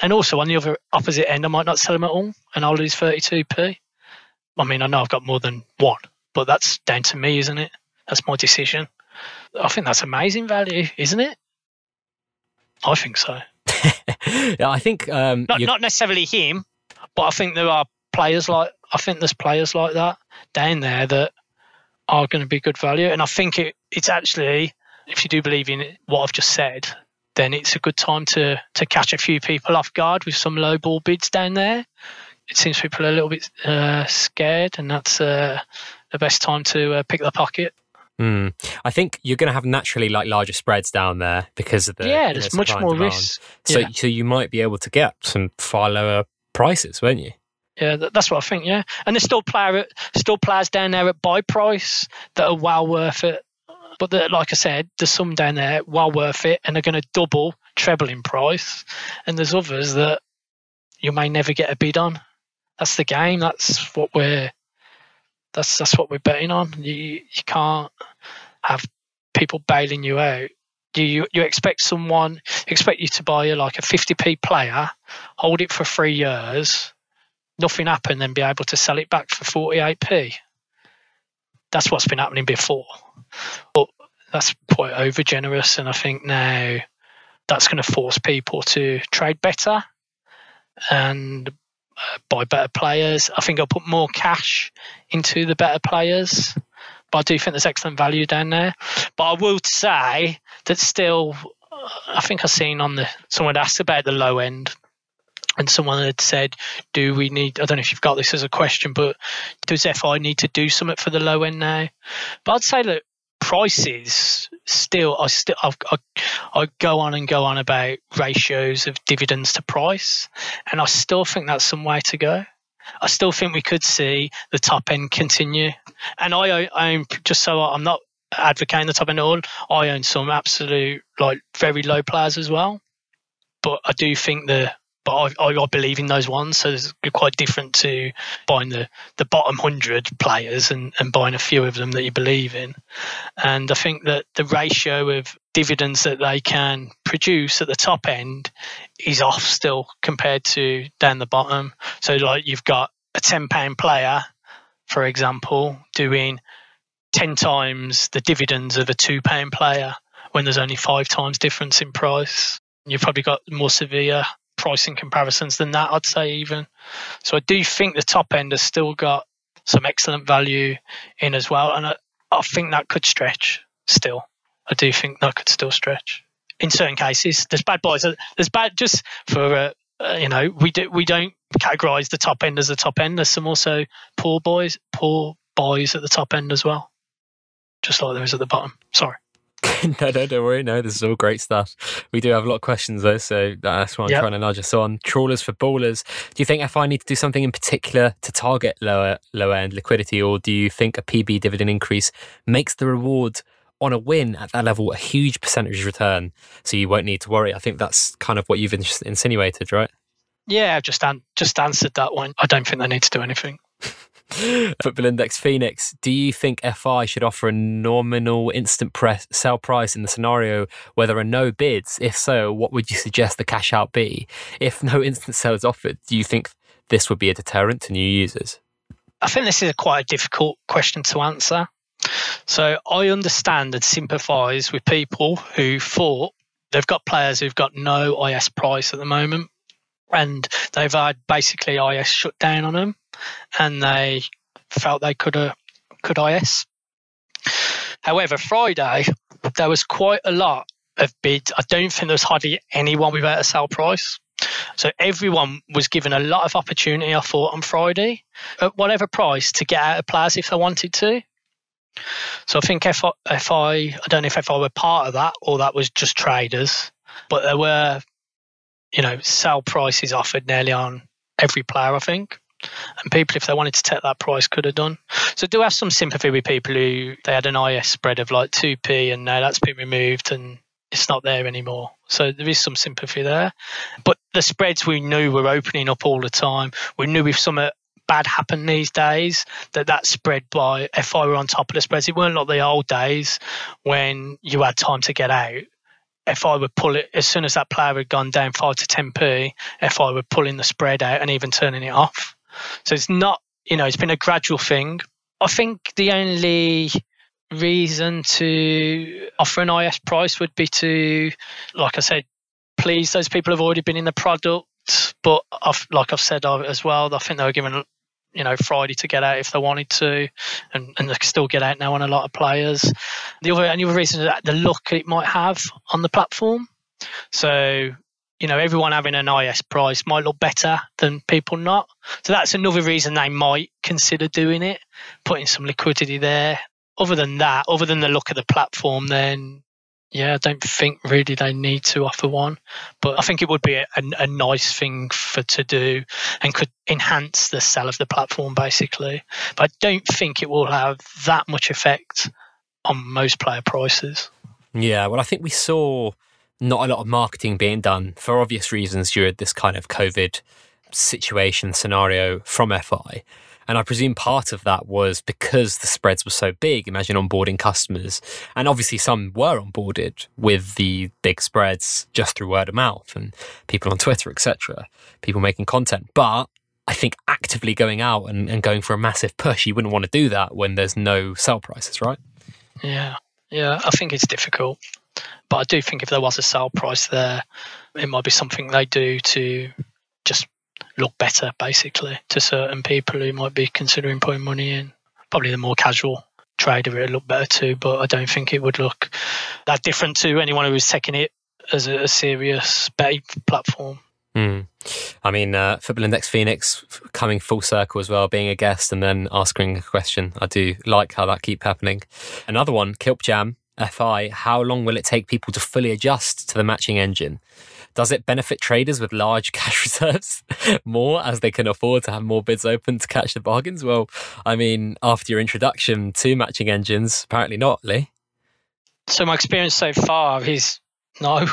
And also on the other opposite end, I might not sell them at all and I'll lose 32p. I mean, I know I've got more than one, but that's down to me, isn't it? That's my decision. I think that's amazing value, isn't it? I think so. [laughs] yeah, I think um, not, not necessarily him, but I think there are players like I think there's players like that down there that are going to be good value, and I think it, it's actually if you do believe in what I've just said, then it's a good time to to catch a few people off guard with some low ball bids down there. It seems people are a little bit uh, scared, and that's uh, the best time to uh, pick the pocket. Mm. I think you're going to have naturally like larger spreads down there because of the yeah. There's much more risk. So yeah. so you might be able to get some far lower prices, won't you? Yeah, that's what I think. Yeah, and there's still player still players down there at buy price that are well worth it but the, like I said, there's some down there well worth it, and they're going to double, treble in price. And there's others that you may never get a bid on. That's the game. That's what we're. That's that's what we're betting on. You you can't have people bailing you out. You, you you expect someone expect you to buy like a 50p player, hold it for three years, nothing happen, then be able to sell it back for 48p. That's what's been happening before. But that's quite over generous, and I think now that's going to force people to trade better and uh, buy better players. I think I'll put more cash into the better players, but I do think there's excellent value down there. But I will say that still, I think I've seen on the someone asked about the low end and someone had said, "Do we need?" I don't know if you've got this as a question, but does FI need to do something for the low end now? But I'd say that prices still I still I, I, go on and go on about ratios of dividends to price and I still think that's some way to go I still think we could see the top end continue and I own just so I'm not advocating the top end at all I own some absolute like very low players as well but I do think the but I, I, believe in those ones. So it's quite different to buying the, the bottom 100 players and, and buying a few of them that you believe in. And I think that the ratio of dividends that they can produce at the top end is off still compared to down the bottom. So, like, you've got a £10 player, for example, doing 10 times the dividends of a £2 player when there's only five times difference in price. You've probably got more severe pricing comparisons than that, I'd say even. So I do think the top end has still got some excellent value in as well, and I, I think that could stretch still. I do think that could still stretch in certain cases. There's bad boys. There's bad just for uh, uh, you know we do we don't categorize the top end as the top end. There's some also poor boys, poor boys at the top end as well, just like there is at the bottom. Sorry. [laughs] no, no, don't worry. No, this is all great stuff. We do have a lot of questions though, so that's why I'm yep. trying to nudge us on. Trawlers for ballers. Do you think FI need to do something in particular to target lower lower end liquidity, or do you think a PB dividend increase makes the reward on a win at that level a huge percentage return, so you won't need to worry? I think that's kind of what you've insinuated, right? Yeah, I've just an- just answered that one. I don't think they need to do anything. [laughs] [laughs] Football Index Phoenix, do you think FI should offer a nominal instant press sell price in the scenario where there are no bids? If so, what would you suggest the cash out be? If no instant sell is offered, do you think this would be a deterrent to new users? I think this is a quite a difficult question to answer. So I understand and sympathise with people who thought they've got players who've got no IS price at the moment and they've had basically IS shut down on them and they felt they could uh, could IS. However, Friday there was quite a lot of bids. I don't think there was hardly anyone without a sell price. So everyone was given a lot of opportunity, I thought, on Friday at whatever price to get out of players if they wanted to. So I think if I, if I, I don't know if I were part of that or that was just traders, but there were you know, sell prices offered nearly on every player, I think. And people, if they wanted to take that price, could have done. So do have some sympathy with people who they had an IS spread of like 2p and now that's been removed and it's not there anymore. So there is some sympathy there. But the spreads we knew were opening up all the time. We knew if something bad happened these days that that spread by FI were on top of the spreads. It weren't like the old days when you had time to get out. FI would pull it as soon as that player had gone down five to ten p. FI were pulling the spread out and even turning it off. So it's not, you know, it's been a gradual thing. I think the only reason to offer an IS price would be to, like I said, please those people have already been in the product. But I've, like I've said as well, I think they were given, you know, Friday to get out if they wanted to, and, and they can still get out now on a lot of players. The other, any other reason that the look it might have on the platform. So you know, everyone having an IS price might look better than people not. So that's another reason they might consider doing it, putting some liquidity there. Other than that, other than the look of the platform, then yeah, I don't think really they need to offer one. But I think it would be a, a nice thing for to do and could enhance the sell of the platform basically. But I don't think it will have that much effect on most player prices. Yeah, well, I think we saw not a lot of marketing being done for obvious reasons during this kind of COVID situation scenario from FI. And I presume part of that was because the spreads were so big. Imagine onboarding customers. And obviously, some were onboarded with the big spreads just through word of mouth and people on Twitter, etc., people making content. But I think actively going out and, and going for a massive push, you wouldn't want to do that when there's no sell prices, right? Yeah. Yeah. I think it's difficult. But I do think if there was a sale price there, it might be something they do to just look better, basically, to certain people who might be considering putting money in. Probably the more casual trader, it look better too, but I don't think it would look that different to anyone who was taking it as a, a serious betting platform. Mm. I mean, uh, Football Index Phoenix coming full circle as well, being a guest and then asking a question. I do like how that keep happening. Another one, Kilp Jam, FI, how long will it take people to fully adjust to the matching engine? Does it benefit traders with large [laughs] cash reserves more as they can afford to have more bids open to catch the bargains? Well, I mean, after your introduction to matching engines, apparently not, Lee. So, my experience so far is no.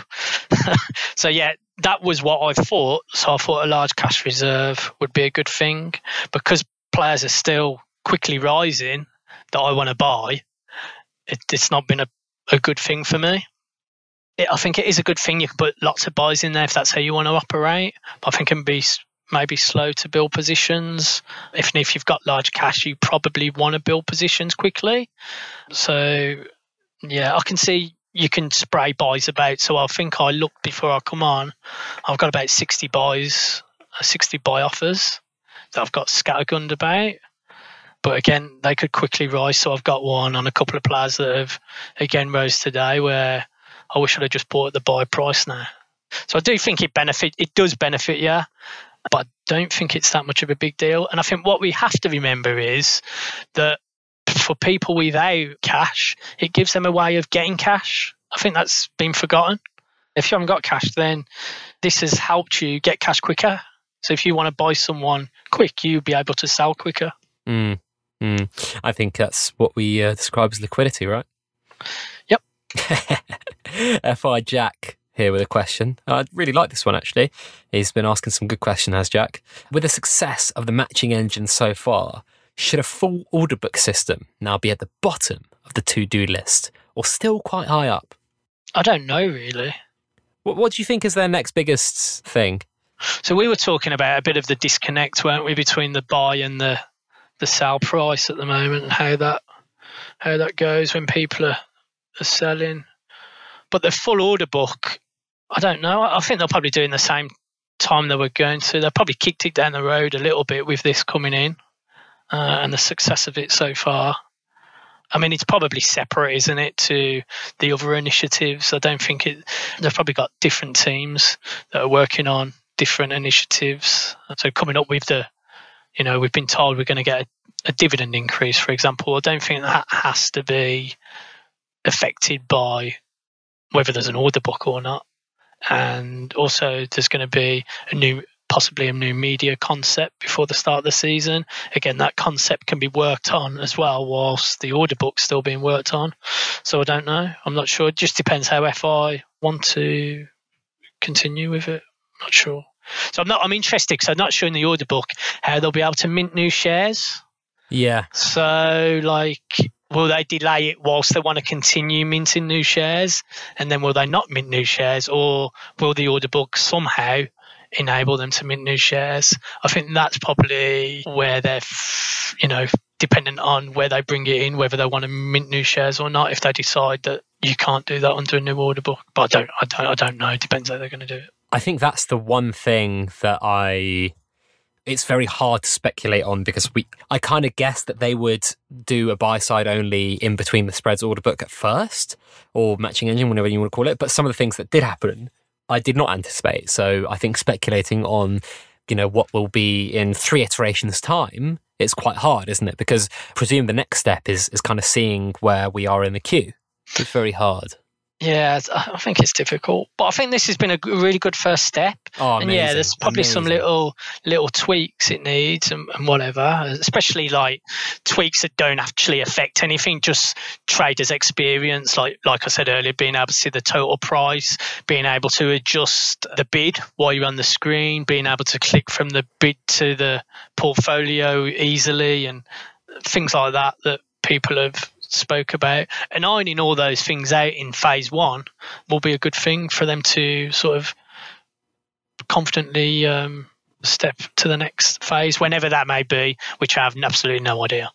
[laughs] so, yeah, that was what I thought. So, I thought a large cash reserve would be a good thing because players are still quickly rising that I want to buy it, it's not been a, a good thing for me. It, I think it is a good thing. You can put lots of buys in there if that's how you want to operate. But I think it can be maybe slow to build positions. If if you've got large cash, you probably want to build positions quickly. So yeah, I can see you can spray buys about. So I think I looked before I come on. I've got about sixty buys, uh, sixty buy offers that I've got scattergunned about. But again, they could quickly rise. So I've got one on a couple of players that have again rose today where I wish I'd have just bought at the buy price now. So I do think it benefit it does benefit you, but I don't think it's that much of a big deal. And I think what we have to remember is that for people without cash, it gives them a way of getting cash. I think that's been forgotten. If you haven't got cash, then this has helped you get cash quicker. So if you want to buy someone quick, you'll be able to sell quicker. Mm. Mm, I think that's what we uh, describe as liquidity, right? Yep. [laughs] FI Jack here with a question. I really like this one actually. He's been asking some good questions, has Jack. With the success of the matching engine so far, should a full order book system now be at the bottom of the to do list or still quite high up? I don't know really. What, what do you think is their next biggest thing? So we were talking about a bit of the disconnect, weren't we, between the buy and the the sell price at the moment and how that how that goes when people are, are selling. But the full order book, I don't know. I think they'll probably do in the same time they were going to. They probably kicked it down the road a little bit with this coming in uh, and the success of it so far. I mean, it's probably separate, isn't it, to the other initiatives? I don't think it. They've probably got different teams that are working on different initiatives. So coming up with the you know, we've been told we're going to get a, a dividend increase, for example. I don't think that has to be affected by whether there's an order book or not. and also there's going to be a new possibly a new media concept before the start of the season. Again, that concept can be worked on as well whilst the order book's still being worked on. So I don't know. I'm not sure. It just depends how FI want to continue with it. I'm not sure. So I'm not. I'm interested because I'm not sure in the order book how they'll be able to mint new shares. Yeah. So like will they delay it whilst they want to continue minting new shares and then will they not mint new shares or will the order book somehow enable them to mint new shares. I think that's probably where they're, you know, dependent on where they bring it in, whether they want to mint new shares or not. If they decide that you can't do that under a new order book, but I don't, I don't, I don't know. It depends how they're going to do it. I think that's the one thing that I. It's very hard to speculate on because we. I kind of guessed that they would do a buy side only in between the spreads order book at first, or matching engine, whatever you want to call it. But some of the things that did happen I did not anticipate. So I think speculating on, you know, what will be in three iterations time, it's quite hard, isn't it? Because presume the next step is is kind of seeing where we are in the queue. It's very hard. Yeah, I think it's difficult, but I think this has been a really good first step. Oh, and yeah, there's probably amazing. some little little tweaks it needs and, and, whatever, especially like tweaks that don't actually affect anything, just traders' experience. Like like I said earlier, being able to see the total price, being able to adjust the bid while you're on the screen, being able to click from the bid to the portfolio easily, and things like that that people have spoke about, and ironing all those things out in phase one will be a good thing for them to sort of confidently um, step to the next phase, whenever that may be, which I have absolutely no idea.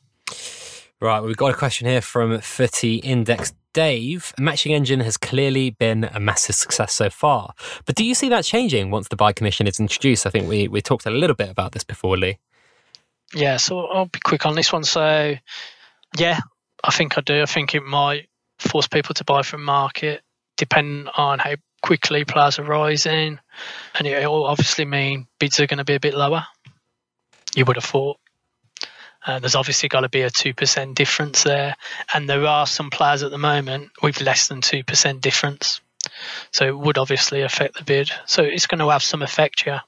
Right, we've got a question here from Footy Index Dave. Matching Engine has clearly been a massive success so far, but do you see that changing once the buy commission is introduced? I think we, we talked a little bit about this before, Lee. Yeah, so I'll be quick on this one. So, yeah, I think I do. I think it might force people to buy from market, depending on how quickly players are rising, and it will obviously mean bids are going to be a bit lower. You would have thought. Uh, there's obviously got to be a 2% difference there. And there are some players at the moment with less than 2% difference. So it would obviously affect the bid. So it's going to have some effect, yeah.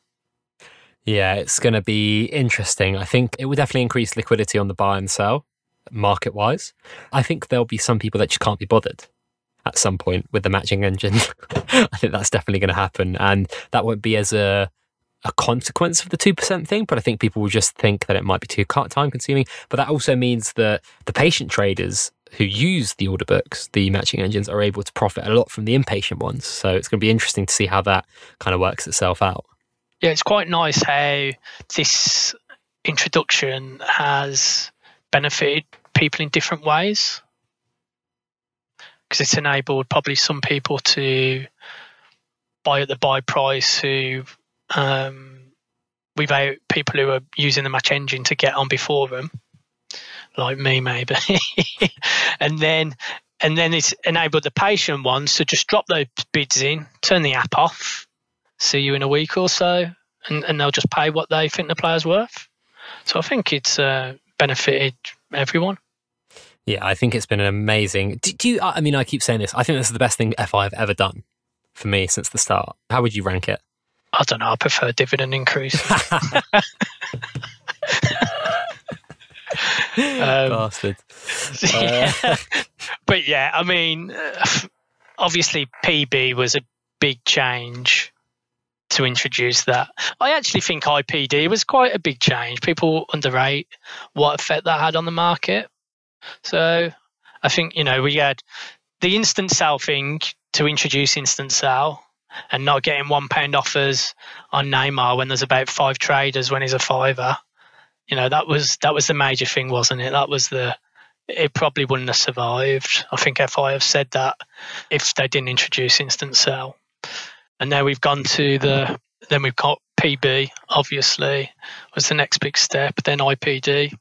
Yeah, it's going to be interesting. I think it would definitely increase liquidity on the buy and sell market wise. I think there'll be some people that just can't be bothered at some point with the matching engine. [laughs] I think that's definitely going to happen. And that won't be as a a consequence of the 2% thing, but I think people will just think that it might be too time consuming. But that also means that the patient traders who use the order books, the matching engines, are able to profit a lot from the impatient ones. So it's going to be interesting to see how that kind of works itself out. Yeah, it's quite nice how this introduction has benefited people in different ways. Because it's enabled probably some people to buy at the buy price who um, without people who are using the match engine to get on before them like me maybe. [laughs] And then and then it's enabled the patient ones to just drop those bids in turn the app off see you in a week or so and, and they'll just pay what they think the player's worth. So i think it's uh, benefited everyone. Yeah, I think it's been an amazing. Do, do, you? I mean, I keep saying this. I think this is the best thing FI have ever done for me since the start. How would you rank it? I don't know. I prefer dividend increase. [laughs] um, Bastard. [laughs] Yeah. Uh. [laughs] but yeah, I mean, obviously PB was a big change to introduce that. I actually think IPD was quite a big change. People underrate what effect that had on the market. So I think, you know, we had the instant sell thing to introduce instant sell and not getting one pound offers on Neymar when there's about five traders when he's a fiver. You know, that was that was the major thing, wasn't it? That was the it probably wouldn't have survived. I think FI have said that if they didn't introduce instant sell and now we've gone to the then we've got PB obviously was the next big step then IPD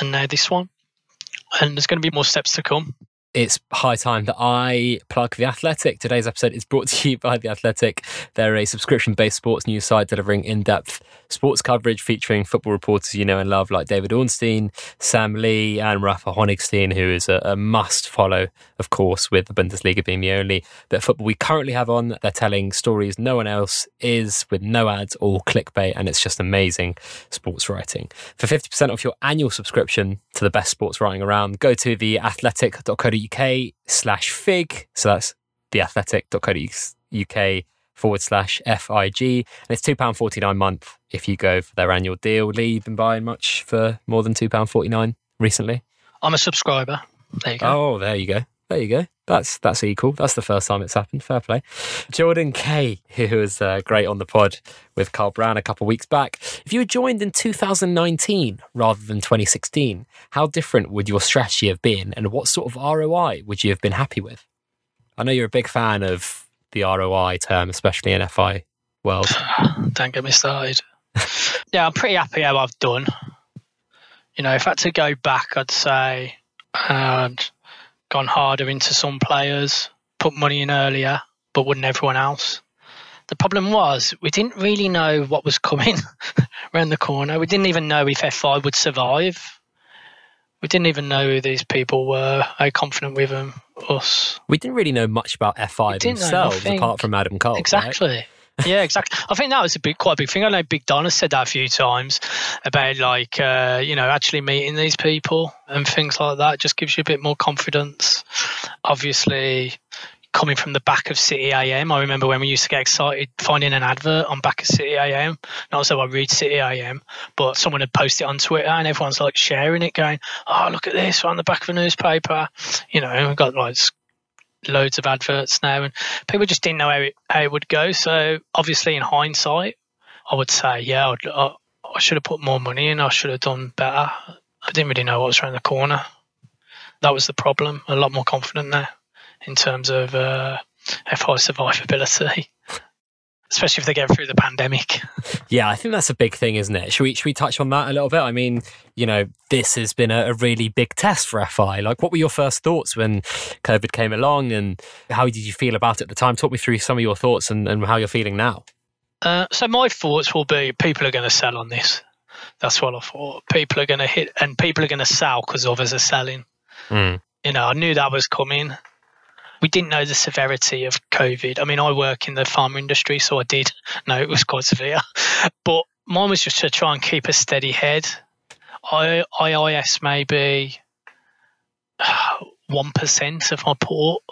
and now this one. And there's going to be more steps to come it's high time that I plug The Athletic. Today's episode is brought to you by The Athletic. They're a subscription based sports news site delivering in depth sports coverage featuring football reporters you know and love like David Ornstein, Sam Lee, and Rafa Honigstein, who is a, a must follow, of course, with the Bundesliga being the only bit of football we currently have on. They're telling stories no one else is with no ads or clickbait, and it's just amazing sports writing. For 50% off your annual subscription to the best sports writing around, go to theathletic.co.uk uk slash fig. So that's theathletic.co.uk forward slash FIG. And it's £2.49 a month if you go for their annual deal. Lee, you've been buying much for more than £2.49 recently? I'm a subscriber. There you go. Oh, there you go. There you go. That's that's equal. That's the first time it's happened. Fair play. Jordan Kay, who was uh, great on the pod with Carl Brown a couple of weeks back. If you had joined in 2019 rather than 2016, how different would your strategy have been, and what sort of ROI would you have been happy with? I know you're a big fan of the ROI term, especially in FI world. [sighs] Don't get me started. [laughs] yeah, I'm pretty happy how I've done. You know, if I had to go back, I'd say. Um, gone harder into some players, put money in earlier, but wouldn't everyone else. The problem was we didn't really know what was coming [laughs] around the corner. We didn't even know if FI would survive. We didn't even know who these people were, how confident with them, us. We didn't really know much about FI themselves apart from Adam Cole. Exactly. Right? Yeah, exactly. I think that was a big, quite a big thing. I know Big Don has said that a few times about like, uh, you know, actually meeting these people and things like that. just gives you a bit more confidence. Obviously, coming from the back of City AM, I remember when we used to get excited finding an advert on back of City AM. Not so I read City AM, but someone had posted it on Twitter and everyone's like sharing it, going, "Oh, look at this on the back of a newspaper." You know, we've got like loads of adverts now, and people just didn't know how it, how it would go. So obviously, in hindsight, I would say, yeah, I, I should have put more money in. I should have done better. I didn't really know what was around the corner. That was the problem. A lot more confident there in terms of uh, FI survivability [laughs] especially if they get through the pandemic. Yeah, I think that's a big thing, isn't it? Should we should we touch on that a little bit? I mean, you know, this has been a, a, really big test for FI. Like, what were your first thoughts when COVID came along, and how did you feel about it at the time? Talk me through some of your thoughts and, and how you're feeling now. Uh, so my thoughts will be people are going to sell on this. That's what I thought. People are going to hit, and people are going to sell because others are selling. Mm. You know, I knew that was coming we didn't know the severity of COVID. I mean, I work in the pharma industry, so I did [laughs] know it was quite severe. But mine was just to try and keep a steady head. I, IIS maybe [sighs] one percent of my port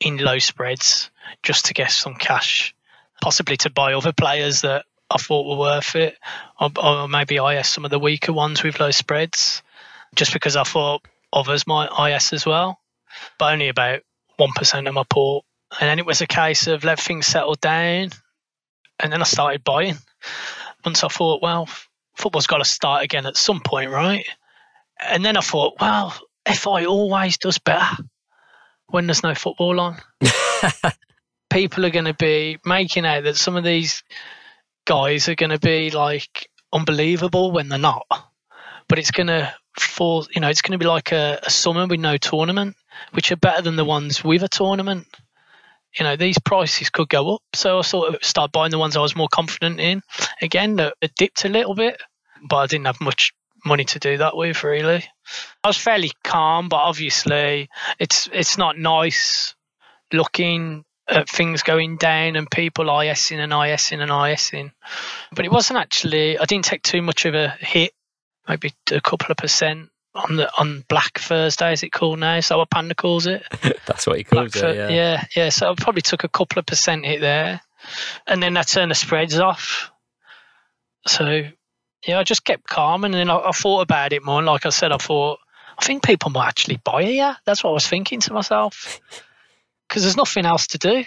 in low spreads just to get some cash, possibly to buy other players that I thought were worth it, or, or maybe IS some of the weaker ones with low spreads, just because I thought others might IS as well, but only about 1% of my port. And then it was a case of let things settle down. And then I started buying. Once I thought, well, football's got to start again at some point, right? And then I thought, well, FI always does better when there's no football on. [laughs] People are going to be making out that some of these guys are going to be like unbelievable when they're not. But it's going to fall, you know, it's going to be like a, a summer with no tournament which are better than the ones with a tournament. You know, these prices could go up. So I sort of started buying the ones I was more confident in. Again, it dipped a little bit, but I didn't have much money to do that with really. I was fairly calm, but obviously it's it's not nice looking at things going down and people ISing and ISing and ISing. But it wasn't actually I didn't take too much of a hit, maybe a couple of percent on the on Black Thursday, is it called now? Is that what Panda calls it? [laughs] That's what he calls Black it. Yeah. yeah, yeah. So I probably took a couple of percent hit there, and then I turned the spreads off. So yeah, I just kept calm, and then I, I thought about it more. And like I said, I thought I think people might actually buy here. That's what I was thinking to myself, [laughs] because there's nothing else to do,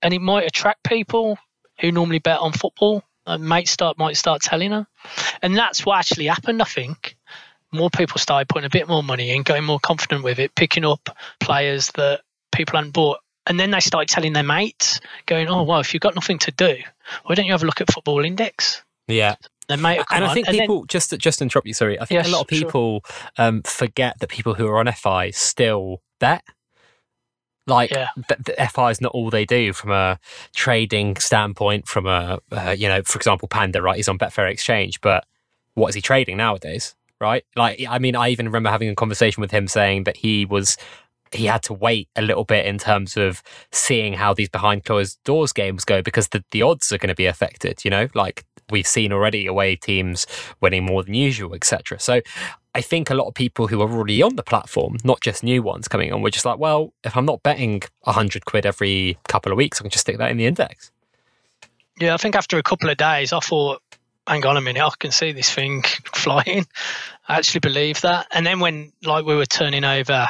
and it might attract people who normally bet on football. And might start might start telling them, and that's what actually happened. I think more people started putting a bit more money in, getting more confident with it, picking up players that people hadn't bought. And then they started telling their mates, going, "Oh, well, if you've got nothing to do, why don't you have a look at Football Index?" Yeah. and I think people then, just just interrupt you. Sorry, I think yes, a lot of people sure. um, forget that people who are on FI still bet. Like Yeah. the, the FI is not all they do from a trading standpoint. From a uh, you know, for example, Panda, right? He's on Betfair Exchange, but what is he trading nowadays? Right? Like, I mean, I even remember having a conversation with him saying that he was he had to wait a little bit in terms of seeing how these behind closed doors games go because the, the odds are going to be affected. You know, like we've seen already away teams winning more than usual, etc. So I think a lot of people who are already on the platform, not just new ones coming on, were just like, well, if I'm not betting a hundred quid every couple of weeks, I can just stick that in the index. Yeah, I think after a couple of days, I thought, hang on a minute, I can see this thing [laughs] flying. I actually believe that. And then when like we were turning over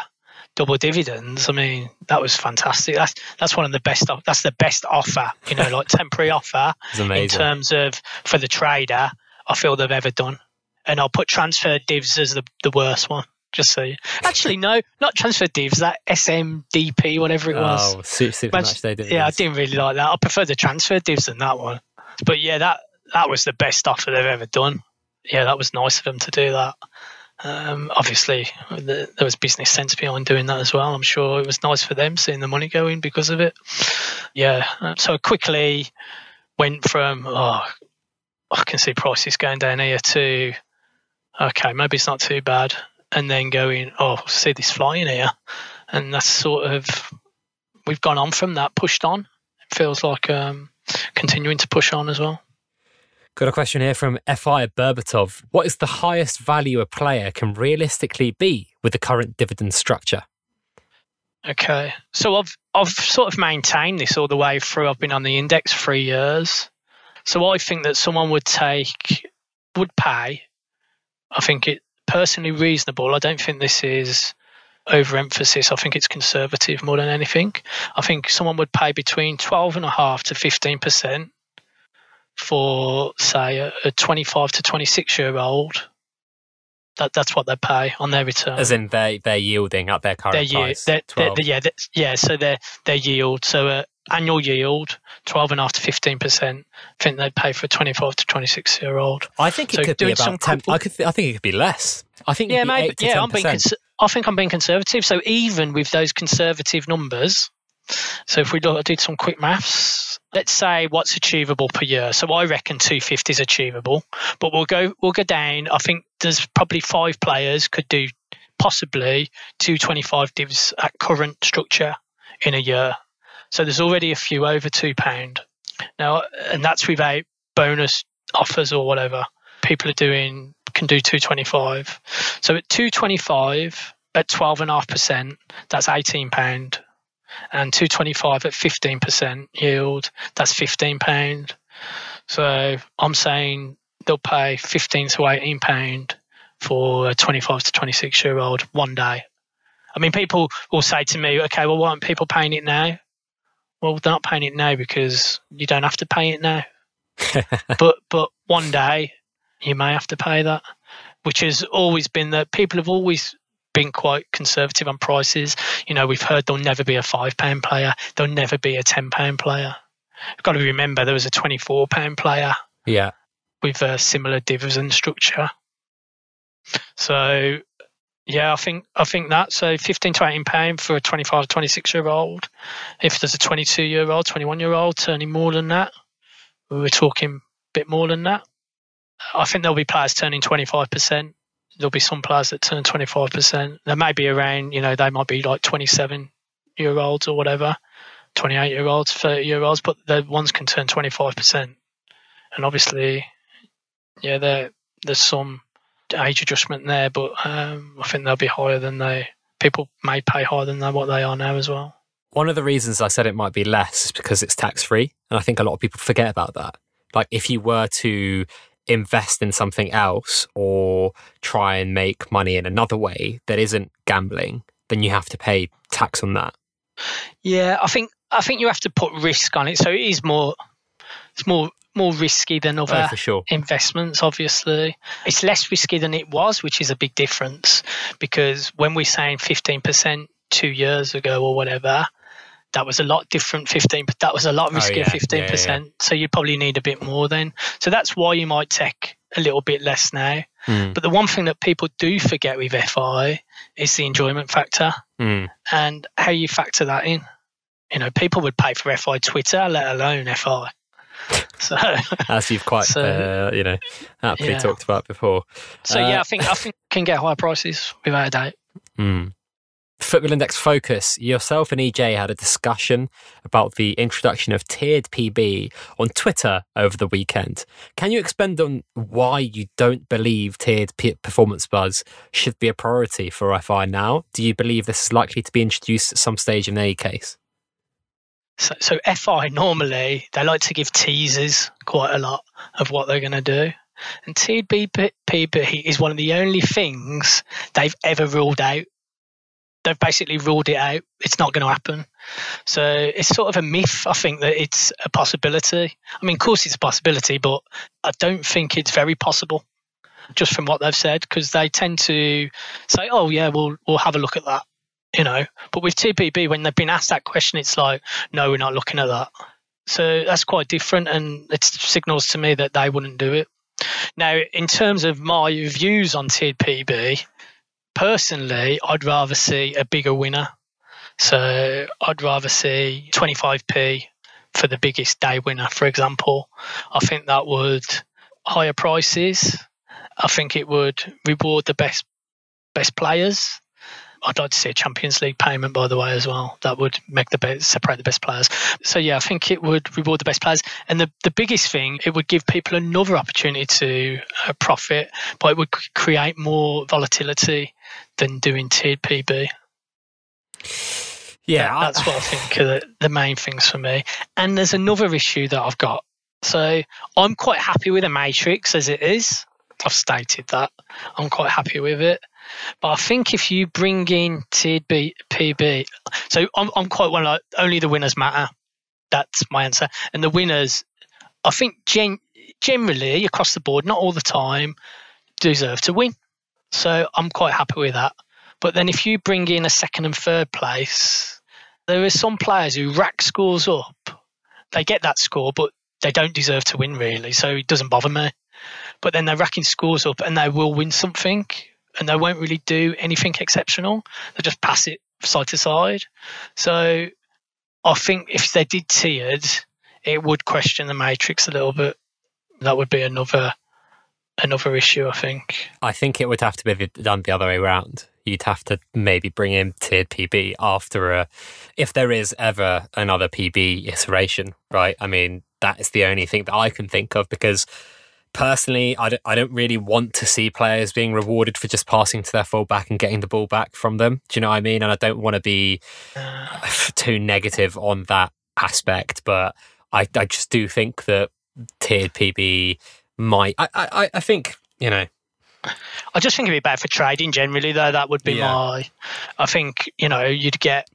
double dividends, I mean, that was fantastic. That's that's one of the best. That's the best offer, you know, like [laughs] temporary offer in terms of for the trader. I feel they've ever done. And I'll put transfer divs as the, the worst one. Just so you. Actually, no, not transfer divs. That SMDP, whatever it was. Oh, super, super Imagine- match day didn't Yeah, I didn't really like that. I prefer the transfer divs than that one. But yeah, that that was the best offer they've ever done. Yeah, that was nice of them to do that. Um, obviously, the, there was business sense behind doing that as well. I'm sure it was nice for them seeing the money going because of it. Yeah, uh, so quickly went from oh, I can see prices going down here to okay, maybe it's not too bad, and then going oh, see this flying here, and that's sort of we've gone on from that, pushed on. It feels like um, continuing to push on as well. Got a question here from Fi Berbatov. What is the highest value a player can realistically be with the current dividend structure? Okay, so I've I've sort of maintained this all the way through. I've been on the index three years, so I think that someone would take would pay. I think it personally reasonable. I don't think this is overemphasis. I think it's conservative more than anything. I think someone would pay between twelve and a half to fifteen percent for say a, a twenty five to twenty six year old. That that's what they pay on their return As in they they're yielding at their current their yield, price. their, their, 12. yeah, their, yeah. So their their yield, so uh, annual yield, twelve and a half to fifteen percent. I think they'd pay for a twenty-five to twenty-six year old. I think it so could be about ten. couple- I could. Th- I think it could be less. I think Yeah, maybe. Yeah, I'm being. Cons- I think I'm being conservative. So even with those conservative numbers, so if we look, did some quick maths. Let's say what's achievable per year. So I reckon 250 is achievable, but we'll go we'll go down. I think there's probably five players could do possibly 225 divs at current structure in a year. So there's already a few over two pound now, and that's without bonus offers or whatever. People are doing can do 225. So at 225 at 12.5%, that's 18 pound. And 225 at 15% yield, that's 15 pound. So I'm saying they'll pay 15 to 18 pound for a 25 to 26 year old one day. I mean, people will say to me, okay, well, why aren't people paying it now? Well, they're not paying it now because you don't have to pay it now. [laughs] but but one day you may have to pay that, which has always been that people have always been quite conservative on prices. You know, we've heard there'll never be a five pound player, there'll never be a ten pound player. You've got to remember there was a twenty four pound player yeah. with a similar dividend structure. So yeah, I think I think that so fifteen to eighteen pound for a 25 26 year old. If there's a twenty two year old, twenty one year old turning more than that, we were talking a bit more than that. I think there'll be players turning twenty five percent. There'll be some players that turn twenty five percent. There may be around, you know, they might be like twenty seven year olds or whatever, twenty eight year olds, thirty year olds, but the ones can turn twenty five percent. And obviously, yeah, there there's some age adjustment there, but um, I think they'll be higher than they. People may pay higher than what they are now as well. One of the reasons I said it might be less is because it's tax free, and I think a lot of people forget about that. Like if you were to invest in something else or try and make money in another way that isn't gambling, then you have to pay tax on that. Yeah, I think I think you have to put risk on it, so it is more. It's more more risky than oh, other Oh, sure. investments, obviously. It's less risky than it was, which is a big difference because when we're saying 15% two years ago or whatever, that was a lot different 15 but that was a lot Oh, riskier yeah. 15% Yeah, yeah, so you probably need a bit more then so that's why you might take a little bit less now. Mm. But the one thing that people do forget with FI is the enjoyment factor Mm. and how you factor that in. You know, people would pay for FI Twitter, let alone FI. [laughs] So, As you've quite, So- uh, you know, aptly talked about before. so Uh, yeah, I think I think can get higher prices without a doubt. [laughs] Mm. Football Index Focus, yourself and EJ had a discussion about the introduction of tiered PB on Twitter over the weekend. Can you expand on why you don't believe tiered P- performance buzz should be a priority for FI now? Do you believe this is likely to be introduced at some stage in any case? So, so FI normally they like to give teasers quite a lot of what they're going to do, and tiered PB is one of the only things they've ever ruled out. They've basically ruled it out. It's not going to happen. So it's sort of a myth. I think that it's a possibility. I mean, of course, it's a possibility, but I don't think it's very possible. Just from what they've said, because they tend to say, "Oh yeah, we'll we'll have a look at that," you know. But with TPB, when they've been asked that question, it's like, "No, we're not looking at that." So that's quite different, and it signals to me that they wouldn't do it. Now, in terms of my views on tiered PB, personally, I'd rather see a bigger winner. So I'd rather see 25p for the biggest day winner, for example. I think that would higher prices. I think it would reward the best best players. I'd like to see a Champions League payment, by the way, as well. That would make the best, separate the best players. So yeah, I think it would reward the best players. And the the biggest thing, it would give people another opportunity to uh, profit, but it would create more volatility than doing tiered PB. Yeah, That- that's what I think are the, the main things for me. And there's another issue that I've got. So I'm quite happy with the Matrix as it is. I've stated that. I'm quite happy with it. But I think if you bring in tiered B, PB, so I'm, I'm quite one like only the winners matter. That's my answer. And the winners, I think gen, generally across the board, not all the time, deserve to win. So I'm quite happy with that. But then if you bring in a second and third place, there are some players who rack scores up. They get that score, but they don't deserve to win really. So it doesn't bother me. But then they're racking scores up and they will win something and they won't really do anything exceptional. They just pass it side to side. So I think if they did tiered, it would question the matrix a little bit. That would be another another issue, I think. I think it would have to be done the other way around. You'd have to maybe bring in tiered PB after a, if there is ever another PB iteration, right? I mean, that is the only thing that I can think of because personally, I don't, I don't really want to see players being rewarded for just passing to their fullback and getting the ball back from them. Do you know what I mean? And I don't want to be Uh, [sighs] too negative on that aspect, but I, I just do think that tiered PB might. I, I, I think you know. I just think it'd be better for trading generally, though. That would be Yeah. my. I think you know you'd get.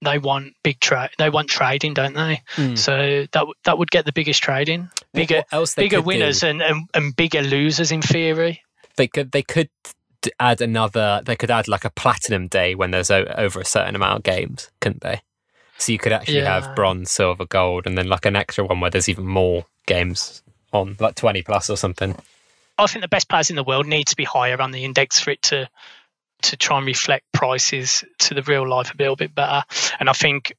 They want big trade. They want trading, don't they? Hmm. So that that would get the biggest trading, bigger bigger do- winners and, and and bigger losers in theory. they could they could add another. They could add like a platinum day when there's o- over a certain amount of games, couldn't they? So you could actually Yeah. have bronze, silver, gold, and then like an extra one where there's even more games on, like twenty plus or something. I think the best players in the world need to be higher on the index for it to to try and reflect prices to the real life a little bit better. And I think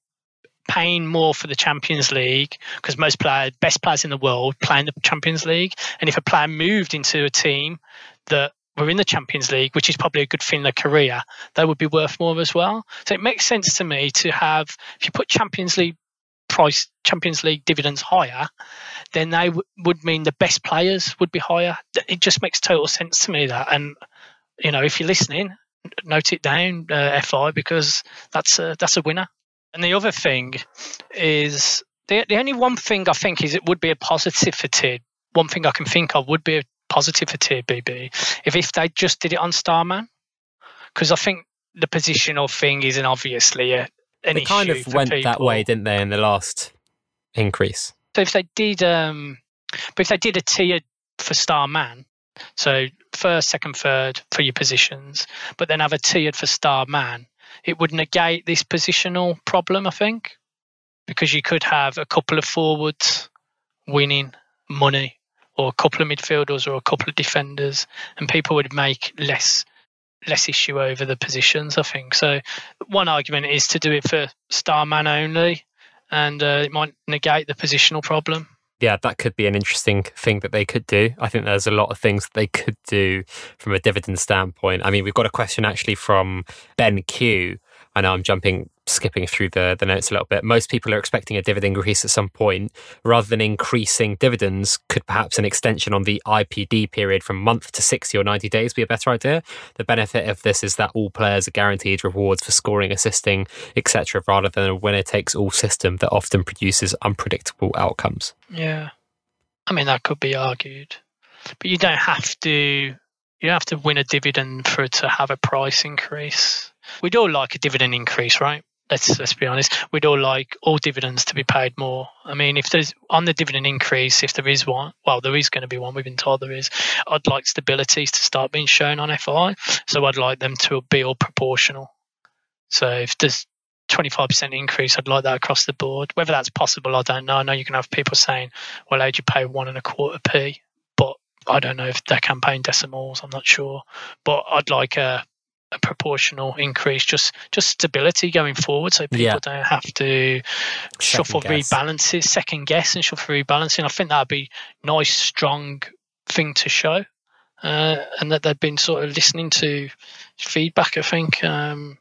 paying more for the Champions League because most players, best players in the world, play in the Champions League. And if a player moved into a team that were in the Champions League, which is probably a good thing in their career, they would be worth more as well. So it makes sense to me to have if you put Champions League price Champions League dividends higher, then they w- would mean the best players would be higher. It just makes total sense to me that. And you know, if you're listening, note it down, uh, FI, because that's a, that's a winner. And the other thing is the the only one thing I think is it would be a positive for tiered. One thing I can think of would be a positive for tier PB if if they just did it on Starman, because I think the positional thing isn't obviously a, an They kind of went that way, didn't they, in the last increase? So if they did, um, but if they did a tier for Starman, so first, second, third for your positions, but then have a tiered for Starman, it would negate this positional problem, I think, because you could have a couple of forwards winning money or a couple of midfielders or a couple of defenders, and people would make less less issue over the positions. I think so. One argument is to do it for star man only, and uh, it might negate the positional problem. Yeah, that could be an interesting thing that they could do. I think there's a lot of things they could do from a dividend standpoint. I mean, we've got a question actually from Ben Q. I know I'm jumping skipping through the, the notes a little bit, most people are expecting a dividend increase at some point. Rather than increasing dividends, could perhaps an extension on the IPD period from month to 60 or 90 days be a better idea? The benefit of this is that all players are guaranteed rewards for scoring, assisting, etc., rather than a winner takes all system that often produces unpredictable outcomes. Yeah. I mean, that could be argued. But you don't have to. You have to win a dividend for it to have a price increase. We'd all like a dividend increase, right? let's let's be honest, we'd all like all dividends to be paid more. I mean, if there's on the dividend increase, if there is one, well, there is going to be one. We've been told there is. I'd like stability to start being shown on FI, so I'd like them to be all proportional. So if there's 25% increase, I'd like that across the board. Whether that's possible, I don't know. I know you can have people saying, "Well, how'd you pay one and a quarter p?" But I don't know if they're campaign decimals. I'm not sure, but I'd like a a proportional increase, just just stability going forward, so people yeah. don't have to second shuffle guess. rebalances, second guess, and shuffle rebalancing. I think that'd be nice, strong thing to show, uh, and that they've been sort of listening to feedback. I think. Um,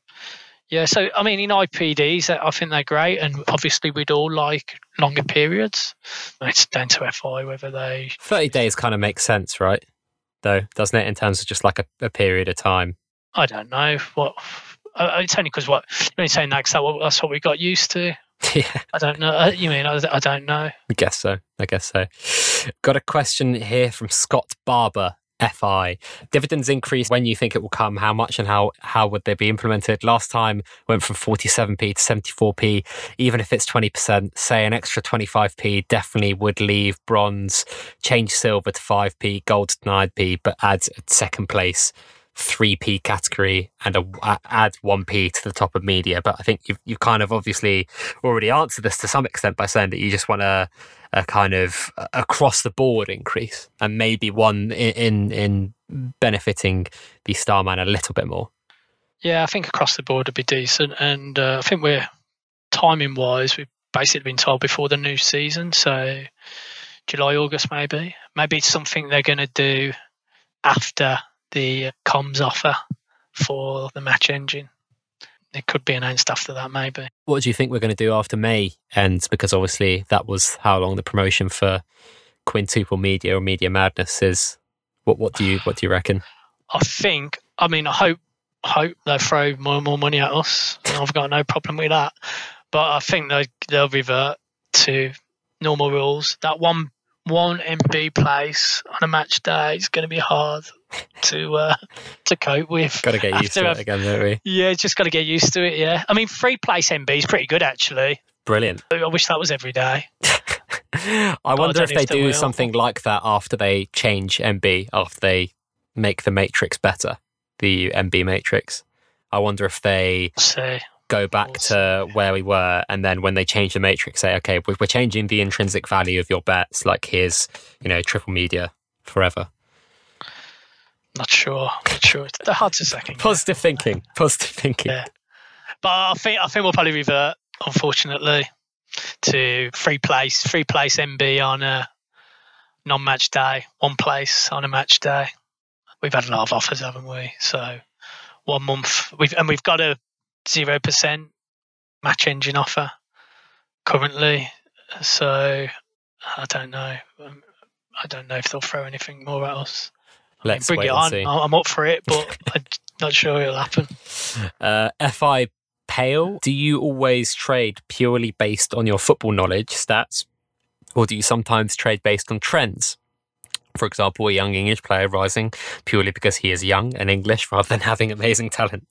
yeah, so I mean, in IPDs, I think they're great, and obviously we'd all like longer periods. It's down to FI whether they thirty days kind of makes sense, right? Though, doesn't it, in terms of just like a, a period of time? I don't know what. Uh, it's only because what you're only saying that because that's what we got used to. [laughs] Yeah. I don't know. Uh, you mean I, I don't know? I guess so. I guess so. Got a question here from Scott Barber. FI dividends increase when you think it will come. How much and how how would they be implemented? Last time went from 47p to 74p. Even if it's 20%, say an extra 25p definitely would leave bronze, change silver to 5p, gold to 9p, but add second place 3p category and a, add 1p to the top of media. But I think you've, you've kind of obviously already answered this to some extent by saying that you just want a, a kind of across the board increase and maybe one in, in, in benefiting the Starman a little bit more. Yeah, I think across the board would be decent. And uh, I think we're timing wise, we've basically been told before the new season. So July, August, maybe. Maybe it's something they're going to do after the comms offer for the match engine. It could be announced after that, maybe. What do you think we're going to do after May ends? Because obviously that was how long the promotion for Quintuple Media or Media Madness is. What what do you what do you reckon? I think. I mean, I hope hope they throw more and more money at us. [laughs] I've got no problem with that. But I think they they'll revert to normal rules. That one one MB place on a match day is going to be hard to uh, to cope with. Got to get used to it again, don't we? Yeah, just got to get used to it. Yeah, I mean, free place MB is pretty good actually. Brilliant. I wish that was every day. [laughs] I wonder I if they if do something like that after they change MB, after they make the matrix better, the MB matrix. I wonder if they See go back to where we were and then when they change the matrix say okay we're changing the intrinsic value of your bets like here's you know triple media forever. Not sure. Not sure. They're hard to second positive yeah. thinking. Positive thinking. Yeah. But i think i think we'll probably revert unfortunately to free place free place mb on a non-match day one place on a match day. We've had a lot of offers haven't we? So one month we've and we've got to zero percent match engine offer currently. So I don't know. Um, I don't know if they'll throw anything more at us. Let's mean, bring it on. See. I'm up for it, but [laughs] I'm not sure it'll happen. Uh, Fi Pale, do you always trade purely based on your football knowledge stats, or do you sometimes trade based on trends? For example, a young English player rising purely because he is young and English rather than having amazing talent.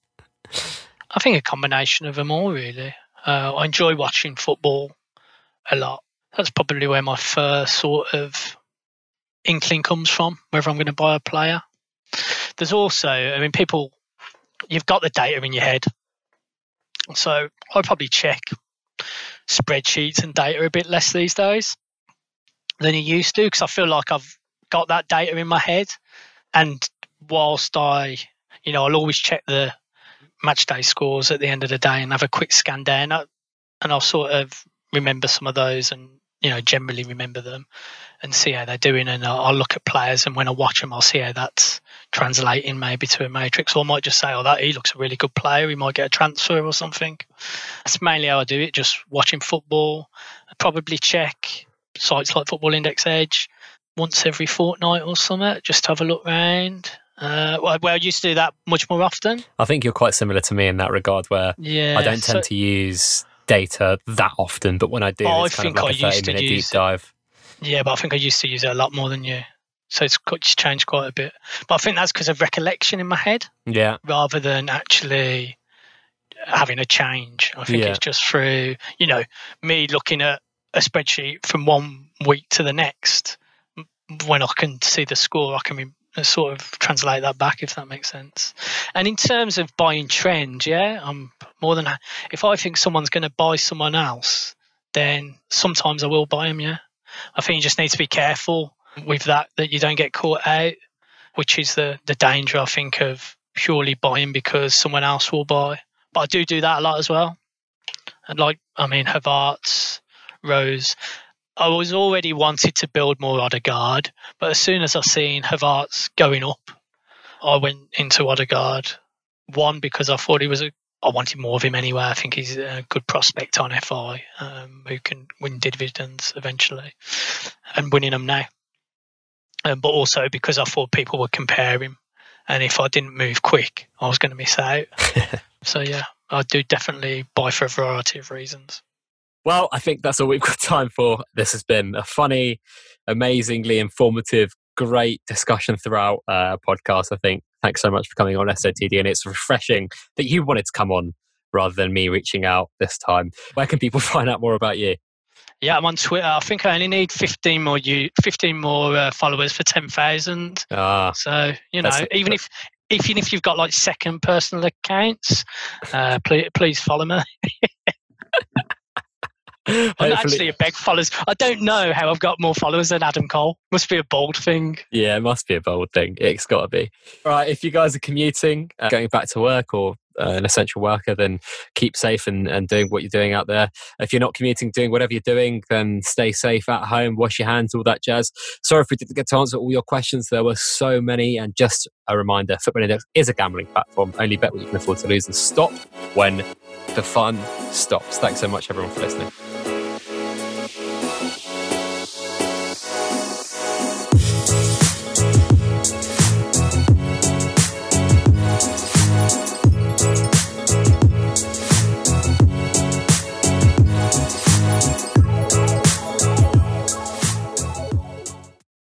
I think a combination of them all, really. Uh, I enjoy watching football a lot. That's probably where my first sort of inkling comes from, whether I'm going to buy a player. There's also, I mean, people, you've got the data in your head. So I probably check spreadsheets and data a bit less these days than you used to because I feel like I've got that data in my head. And whilst I, you know, I'll always check the match day scores at the end of the day and have a quick scan down, and I'll sort of remember some of those and you know generally remember them and see how they're doing. And I'll, I'll look at players, and when I watch them, I'll see how that's translating maybe to a matrix. Or I might just say, "Oh, that he looks a really good player. He might get a transfer or something." That's mainly how I do it. Just watching football. I probably check sites like Football Index Edge once every fortnight or something, just have a look around. Uh, well, I used to do that much more often. I think you're quite similar to me in that regard, where Yeah, I don't tend so- to use data that often, but when I do, Oh, it's I kind of think like I a used 30 to minute deep use it. dive. Yeah, but I think I used to use it a lot more than you. So it's, changed quite a bit. But I think that's because of recollection in my head Yeah, rather than actually having a change. I think Yeah. it's just through, you know, me looking at a spreadsheet from one week to the next. When I can see the score, I can re- sort of translate that back, if that makes sense. And in terms of buying trends, yeah, I'm more than if I think someone's going to buy someone else, then sometimes I will buy them. Yeah, I think you just need to be careful with that that you don't get caught out, which is the the danger I think of purely buying because someone else will buy. But I do do that a lot as well. And like I mean, Havertz, Rose. I was already wanted to build more Odegaard, but as soon as I seen Havertz going up, I went into Odegaard. One because I thought he was a. I wanted more of him anyway. I think he's a good prospect on FI um, who can win dividends eventually, and winning them now. Um, but also because I thought people would compare him, and if I didn't move quick, I was going to miss out. [laughs] so yeah, I do definitely buy for a variety of reasons. Well, I think that's all we've got time for. This has been a funny, amazingly informative, great discussion throughout uh, podcast. I think. Thanks so much for coming on SOTD, and it's refreshing that you wanted to come on rather than me reaching out this time. Where can people [laughs] find out more about you? Yeah, I'm on Twitter. I think I only need 15 more you 15 more uh, followers for 10,000. Ah, So you know, even if even if you've got like second personal accounts, uh, please please follow me. [laughs] [laughs] I'm hopefully, actually a big followers. I don't know how I've got more followers than Adam Cole. Must be a bold thing. yeah, it must be a bold thing. It's got to be. All right, if you guys are commuting, uh, going back to work, or uh, an essential worker, then keep safe and, and doing what you're doing out there. If you're not commuting, doing whatever you're doing, then stay safe at home, wash your hands, all that jazz. Sorry if we didn't get to answer all your questions. There were so many. And just a reminder Football Index is a gambling platform. Only bet what you can afford to lose and stop when the fun stops. Thanks so much, everyone, for listening.